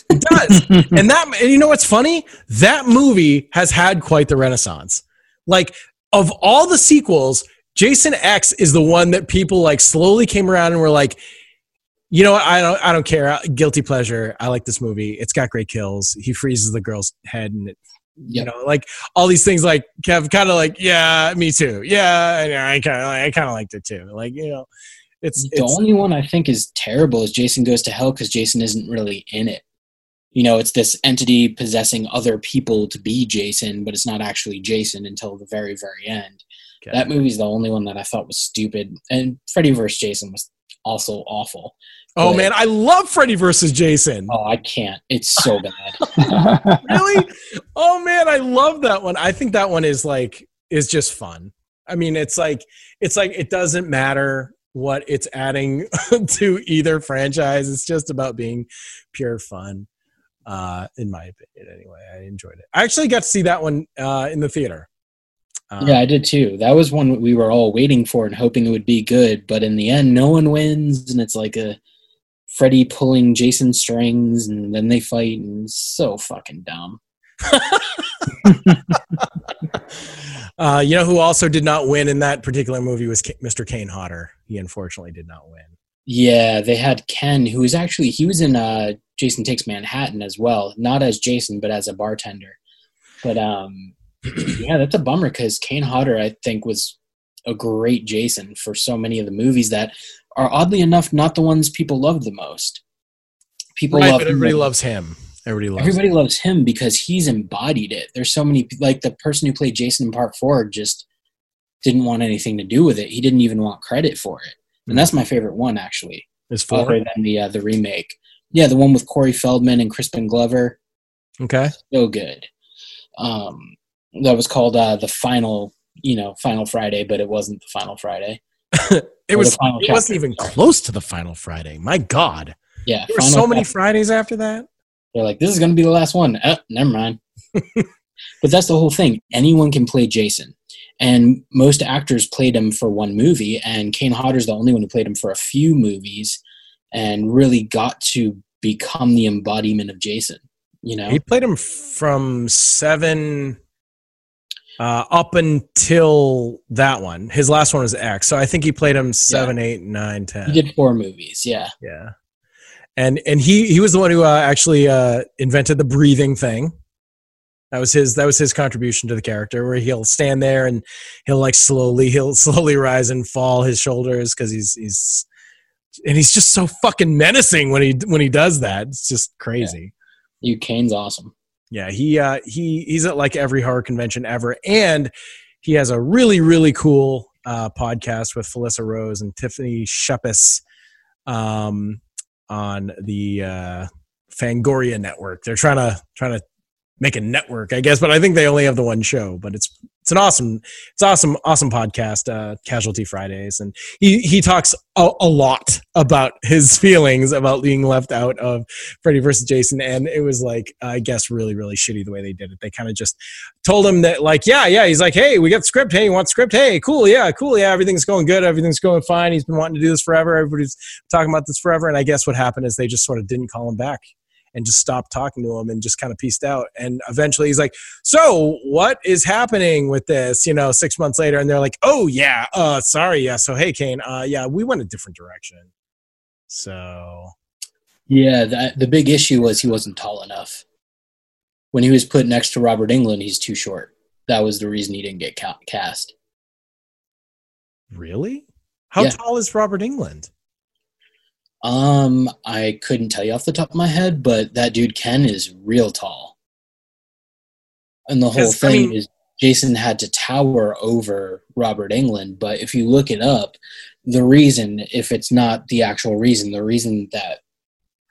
A: It does. and that and you know what's funny? That movie has had quite the renaissance. Like of all the sequels, Jason X is the one that people like slowly came around and were like, you know what? I don't I don't care. Uh, guilty pleasure. I like this movie. It's got great kills. He freezes the girl's head and it, you know, like all these things like Kev kind of like, yeah, me too. Yeah, I- I kind of I kind of liked it too. Like, you know, it's
C: the
A: it's
C: only one I think is terrible is Jason Goes to Hell because Jason isn't really in it. You know, it's this entity possessing other people to be Jason, but it's not actually Jason until the very, very end.
A: Okay.
C: That movie's the only one that I thought was stupid. And Freddy vs. Jason was also awful.
A: Oh man, I love Freddy versus Jason.
C: Oh, I can't. It's so [LAUGHS] bad. [LAUGHS]
A: really? Oh man, I love that one. I think that one is like is just fun. I mean, it's like it's like it doesn't matter what it's adding [LAUGHS] to either franchise. It's just about being pure fun. Uh, in my opinion, anyway, I enjoyed it. I actually got to see that one uh, in the theater. Um,
C: yeah, I did too. That was one we were all waiting for and hoping it would be good. But in the end, no one wins. And it's like a Freddy pulling Jason strings and then they fight. And so fucking dumb. [LAUGHS]
A: uh, you know who also did not win in that particular movie was K- Mr. Kane Hodder. He unfortunately did not win.
C: Yeah, they had Ken, who was actually he was in uh, Jason Takes Manhattan as well, not as Jason, but as a bartender. But um, [CLEARS THROAT] yeah, that's a bummer because Kane Hodder, I think, was a great Jason for so many of the movies that are oddly enough not the ones people love the most. People
A: Right,
C: love
A: but
C: him
A: everybody
C: the-
A: loves him. Everybody loves.
C: Everybody loves him because he's embodied it. There's so many like the person who played Jason in Part Four just didn't want anything to do with it. He didn't even want credit for it, and that's my favorite one actually.
A: Is four
C: other than the uh, the remake. Yeah, the one with Corey Feldman and Crispin Glover.
A: okay?
C: So good. Um, that was called uh, the final, you know, Final Friday, but it wasn't the Final Friday. [LAUGHS]
A: It was. It wasn't even close to the final Friday. My God,
C: Yeah,
A: there were so many
C: Chapter.
A: Fridays after that.
C: They're like, this is going to be the last one. Oh, never mind. [LAUGHS] but that's the whole thing. Anyone can play Jason. And most actors played him for one movie, and Kane Hodder's the only one who played him for a few movies and really got to become the embodiment of Jason. You know?
A: He played him from seven uh, up until that one. His last one was X, so I think he played him seven, yeah. eight, nine, ten.
C: He did four movies, yeah.
A: Yeah, and and he he was the one who uh, actually uh, invented the breathing thing. That was his that was his contribution to the character, where he'll stand there and he'll like slowly he'll [LAUGHS] slowly rise and fall his shoulders because he's he's and he's just so fucking menacing when he when he does that. It's just crazy.
C: You Kane's awesome.
A: Yeah, he uh, he he's at like every horror convention ever, and he has a really really cool uh, podcast with Felissa Rose and Tiffany Shepis um, on the uh, Fangoria network. They're trying to trying to make a network, I guess, but I think they only have the one show. But it's it's an awesome it's awesome awesome podcast, uh, Casualty Fridays, and he he talks a, a lot about his [LAUGHS] feelings about being left out of Freddy versus Jason, and it was like I guess really really shitty the way they did it. They kind of just told him that like yeah yeah he's like hey we got script. Hey you want script? Hey cool. Yeah cool. Yeah everything's going good. Everything's going fine. He's been wanting to do this forever. Everybody's talking about this forever. And I guess what happened is they just sort of didn't call him back and just stopped talking to him and just kind of pieced out and eventually he's like so what is happening with this you know six months later and they're like oh yeah uh sorry yeah so hey Kane uh yeah we went a different direction so
C: Yeah, the, the big issue was he wasn't tall enough. When he was put next to Robert Englund, he's too short. That was the reason he didn't get cast.
A: really how
C: Yeah.
A: tall is Robert Englund
C: Um, I couldn't tell you off the top of my head, but that dude Ken is real tall. And the whole
A: 'Cause, I
C: thing
A: mean-
C: is Jason had to tower over Robert Englund, but if you look it up, the reason, if it's not the actual reason, the reason that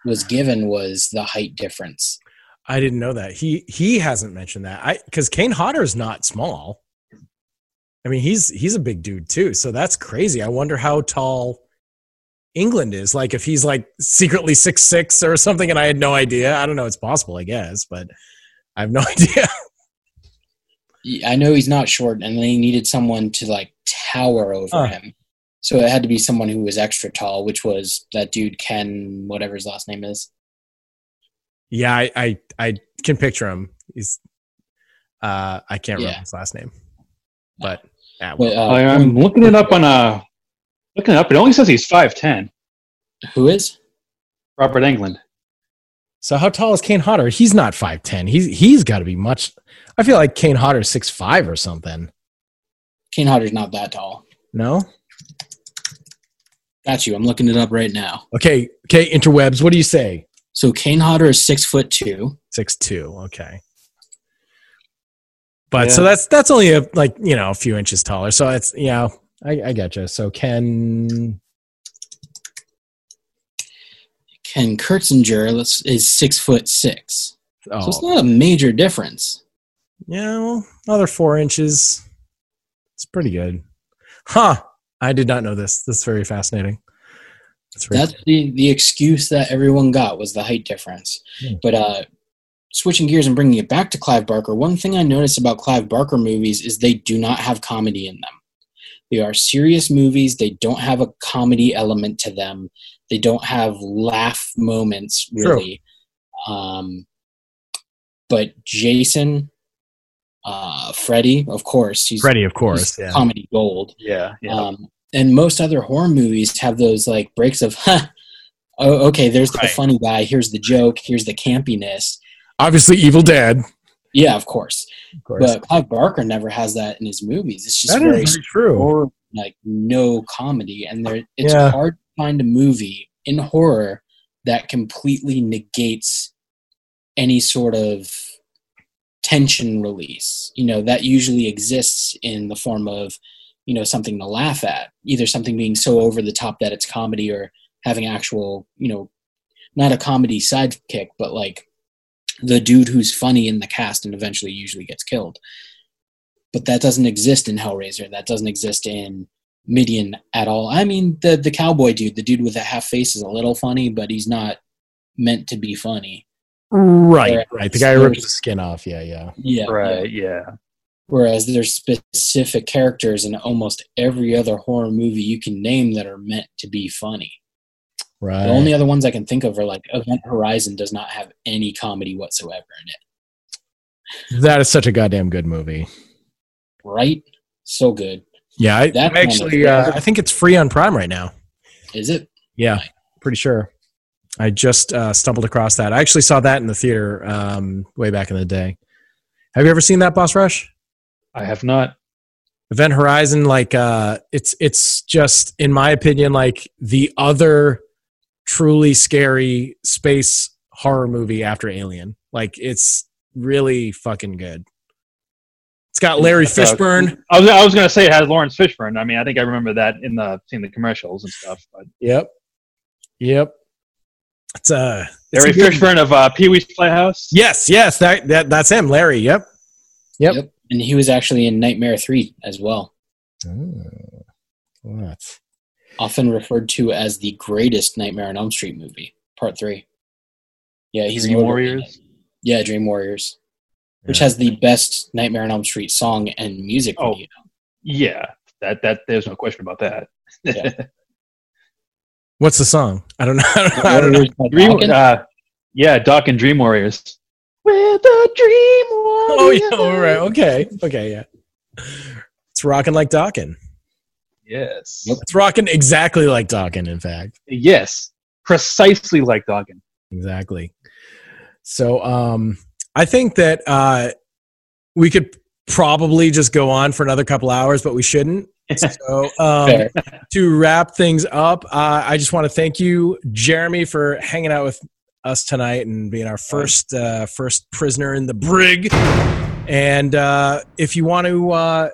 C: was given was the height difference.
A: I didn't know that. He he hasn't mentioned that. I because Kane Hodder is not small. I mean, he's he's a big dude too. So that's crazy. I wonder how tall Englund is. Like if he's like secretly six six or something, and I had no idea. I don't know. It's possible, I guess, but I have no [LAUGHS] idea.
C: I know he's not short, and they needed someone to like tower over
A: Huh.
C: him. So it had to be someone who was extra tall, which was that dude Ken, whatever his last name is.
A: yeah, I, I I can picture him. He's uh I can't remember his last name, but yeah, well,
C: But, uh,
B: I, I'm looking it up on uh looking it up. It only says he's five ten.
C: who is?
B: Robert Englund.
A: So how tall is Kane Hodder? He's not five ten. He's he's got to be much. I feel like Kane Hodder's six five or something.
C: Kane Hodder's not that tall.
A: No.
C: Got you. I'm looking it up right now.
A: Okay. Okay. Interwebs. What do you say?
C: So Kane Hodder is six foot two.
A: Six two. Okay. But
B: Yeah.
A: so that's that's only a like you know a few inches taller. So it's you know I, I you. So Ken.
C: Ken Kirzinger is six foot six. Oh. So it's
A: Oh
C: not a major difference.
A: yeah. Well, another four inches. It's pretty good. Huh. I did not know this. This is very fascinating. That's very
C: That's the, the excuse that everyone got was the height difference.
A: Hmm.
C: But uh, switching gears and bringing it back to Clive Barker, one thing I noticed about Clive Barker movies is they do not have comedy in them. They are serious movies. They don't have a comedy element to them. They don't have laugh moments
A: True.
C: really. Um, but Jason, uh, Freddy, of course, he's,
A: Freddy, of course. Yeah.
C: comedy gold.
B: Yeah, yeah.
C: Um, and most other horror movies have those like breaks of, [LAUGHS] huh, oh, okay, there's the
A: Right.
C: funny guy. Here's the joke. Here's the campiness.
A: Obviously, Evil Dead.
C: Yeah, of course. But Clive Barker never has that in his movies. It's just
A: that
C: very
A: very true.
C: horror, like no comedy, and there it's
A: Yeah.
C: hard to find a movie in horror that completely negates any sort of tension release. You know that usually exists in the form of you know something to laugh at, either something being so over the top that it's comedy, or having actual, you know, not a comedy sidekick, but like the dude who's funny in the cast and eventually usually gets killed. But that doesn't exist in Hellraiser. That doesn't exist in Midian at all. I mean, the the cowboy dude, the dude with the half face, is a little funny, but he's not meant to be funny.
A: Right,
C: Whereas
A: right. The guy who ripped
C: there's-
A: the skin off. Yeah, yeah.
C: Yeah, yeah.
B: Right. Yeah.
C: Whereas there's specific characters in almost every other horror movie you can name that are meant to be funny.
A: Right.
C: The only other ones I can think of are like Event Horizon does not have any comedy whatsoever in it.
A: that is such a goddamn good movie.
C: Right? So good.
A: Yeah, I,
C: That
A: I
C: one
A: actually, uh, I think it's free on Prime right now.
C: Is it?
A: Yeah, pretty sure. I just uh, stumbled across that. I actually saw that in the theater um, way back in the day. Have you ever seen that, Boss Rush?
B: I have not.
A: Event Horizon, like uh, it's it's just, in my opinion, like the other truly scary space horror movie after Alien. Like it's really fucking good. It's got Larry Fishburne.
B: I was I was gonna say it has Laurence Fishburne. I mean, I think I remember that in the seeing the commercials and stuff. But
A: Yep, yep. It's uh, it's
B: Larry
A: a good-
B: Fishburne of uh, Pee Wee's Playhouse.
A: Yes, yes, that, that that's him, Larry. Yep. Yep.
C: And he was actually in Nightmare 3 as well.
A: Oh, what?
C: Often referred to as the greatest Nightmare on Elm Street movie, part 3. Yeah, he's
B: Dream
C: noted-
B: Warriors.
C: Yeah, Dream Warriors, which
A: Yeah.
C: has the best Nightmare on Elm Street song and music
B: Oh.
C: video.
B: Yeah, that that there's no question about that.
C: Yeah. [LAUGHS]
A: What's the song? I don't know. I don't know. I don't know.
B: Dream, uh, yeah, Dokken Dream Warriors. We're the Dream Warriors.
A: Oh yeah, all right. Okay, okay, yeah. It's rocking like Dokken.
B: Yes.
A: It's rocking exactly like Dokken. In fact,
B: Yes. Precisely like Dokken's.
A: exactly. So, um, I think that uh, we could probably just go on for another couple hours, but we shouldn't. [LAUGHS] So, um, to wrap things up, uh, I just want to thank you, Jeremy, for hanging out with us tonight and being our first uh, first prisoner in the brig. And uh, if you want to uh,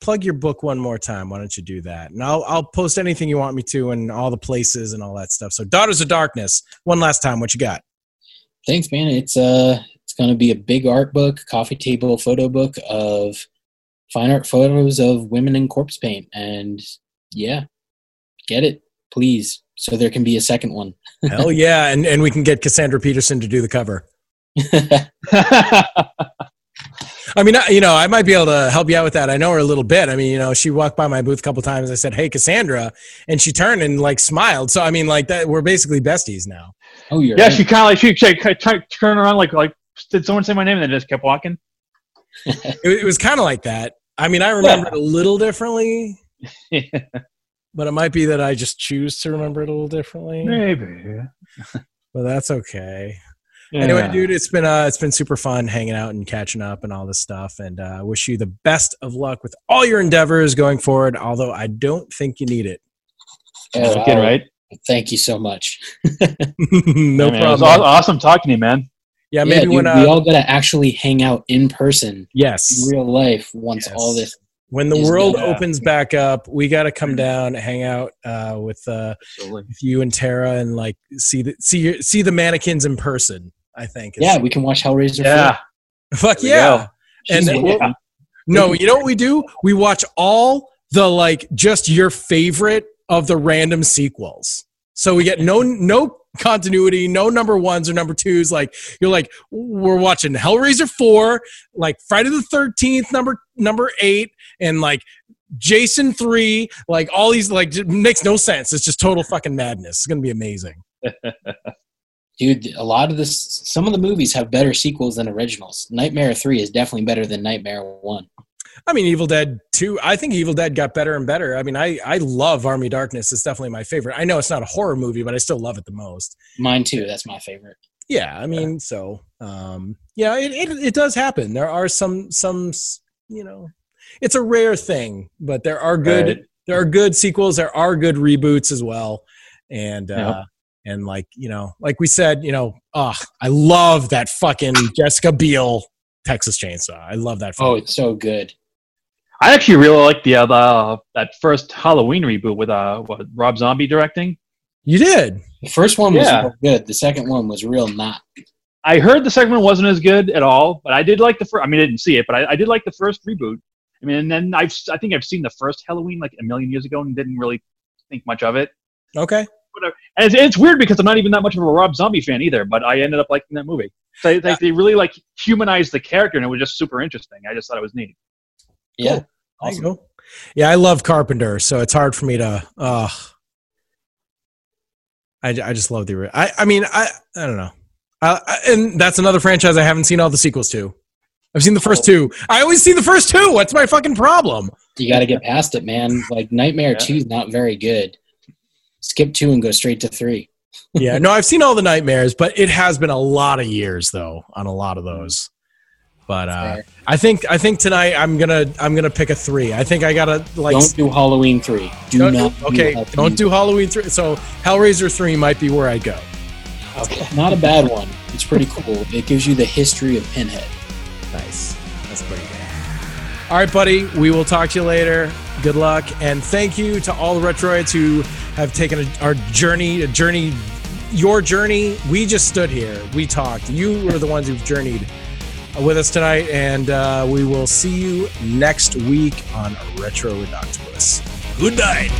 A: plug your book one more time, why don't you do that? And I'll I'll post anything you want me to and all the places and all that stuff. So, Daughters of Darkness, one last time, what you got?
C: Thanks, man. It's uh, it's going to be a big art book, coffee table photo book of fine art photos of women in corpse paint, and yeah, get it, please, so there can be a second one.
A: Hell yeah! And and we can get Cassandra Peterson to do the cover. [LAUGHS] [LAUGHS] I mean, I- you know, I might be able to help you out with that. I know her a little bit. I mean, you know, she walked by my booth a couple times. I said, "Hey, Cassandra," and she turned and like smiled. So I mean, like that, we're basically besties now.
C: oh, you're
B: yeah,
C: right.
B: she kind of like she, she tried to around like like did someone say my name and then just kept walking. [LAUGHS]
A: It, it was kind of like that. I mean, I remember it a little differently, [LAUGHS] but it might be that I just choose to remember it a little differently.
B: Maybe.
A: But that's okay.
B: Yeah.
A: Anyway, dude, it's been uh, it's been super fun hanging out and catching up and all this stuff. And uh, I wish you the best of luck with all your endeavors going forward. Although I don't think you need it.
B: Fucking
C: wow.
B: right.
C: Thank you so much. [LAUGHS]
A: no
B: Yeah, man, It was
A: problem.
B: awesome talking to you, man.
A: Yeah,
C: yeah,
A: maybe
C: dude,
A: when uh,
C: we all got to actually hang out in person,
A: yes,
C: in real life, once
A: Yes.
C: all this.
A: when the
C: is
A: world
B: done.
A: opens back up, we got to come down, hang out uh, with uh, with you and Tara, and like see the see your, see the mannequins in person. I think.
C: Yeah, we can watch Hellraiser.
B: Yeah.
A: fuck yeah.
B: go.
A: And
C: She's-
B: Yeah.
A: No, you know what we do? We watch all the like just your favorite of the random sequels. So we get no no continuity, no number ones or number twos. Like you're like we're watching Hellraiser four, like Friday the Thirteenth number number eight, and like Jason three. Like all these like makes no sense. It's just total fucking madness. It's gonna be amazing. [LAUGHS]
C: Dude, a lot of this, some of the movies have better sequels than originals. Nightmare 3 is definitely better than Nightmare 1.
A: I mean, Evil Dead 2, I think Evil Dead got better and better. I mean, I, I love Army Darkness. It's definitely my favorite. I know it's not a horror movie, but I still love it the most.
C: Mine too, that's my favorite.
A: Yeah, I mean, so um, yeah, it, it it does happen. There are some some you know, it's a rare thing, but there are good
B: Right.
A: there are good sequels. There are good reboots as well, and uh,
B: Yep.
A: And like you know, like we said, you know, ah, I love that fucking Jessica Biel Texas Chainsaw. I love that.
C: Oh, it's so good.
B: I actually really like the, uh, that first Halloween reboot with uh what, Rob Zombie directing.
A: You did.
C: The first one was
B: Yeah.
C: real good. The second one was real not.
B: I heard the second one wasn't as good at all, but I did like the first. I mean, I didn't see it, but I, I did like the first reboot. I mean, and then I've I think I've seen the first Halloween like a million years ago and didn't really think much of it.
A: Okay.
B: And it's, it's weird because I'm not even that much of a Rob Zombie fan either, but I ended up liking that movie. So they, they, they really like humanized the character, and it was just super interesting. I just thought it was neat.
C: Yeah.
A: There you go. Yeah, I love Carpenter, so it's hard for me to. Uh, I, I just love the. I I mean I I don't know, uh, and that's another franchise I haven't seen all the sequels to. I've seen the first two. I always see the first two. What's my fucking problem?
C: You got to get past it, man. Like Nightmare
B: Yeah.
C: 2 is not very good. Skip 2 and go straight to 3.
A: Yeah, [LAUGHS] no, I've seen all the nightmares, but it has been a lot of years though on a lot of those. But uh, I think I think tonight I'm gonna I'm gonna pick a three. I think I gotta like
C: Don't do Halloween 3. Do
A: don't-
C: not do
A: okay.
C: Halloween
A: don't do Halloween three. So Hellraiser three might be where I go.
C: Okay. Not a bad one. It's pretty cool. It gives you the history of Pinhead.
A: Nice. All right, buddy. We will talk to you later. Good luck, and thank you to all the Retroids who have taken a, our journey, a journey, your journey. We just stood here. We talked. You were the ones who've journeyed with us tonight, and uh, we will see you next week on Retro Redoctopus. Good night.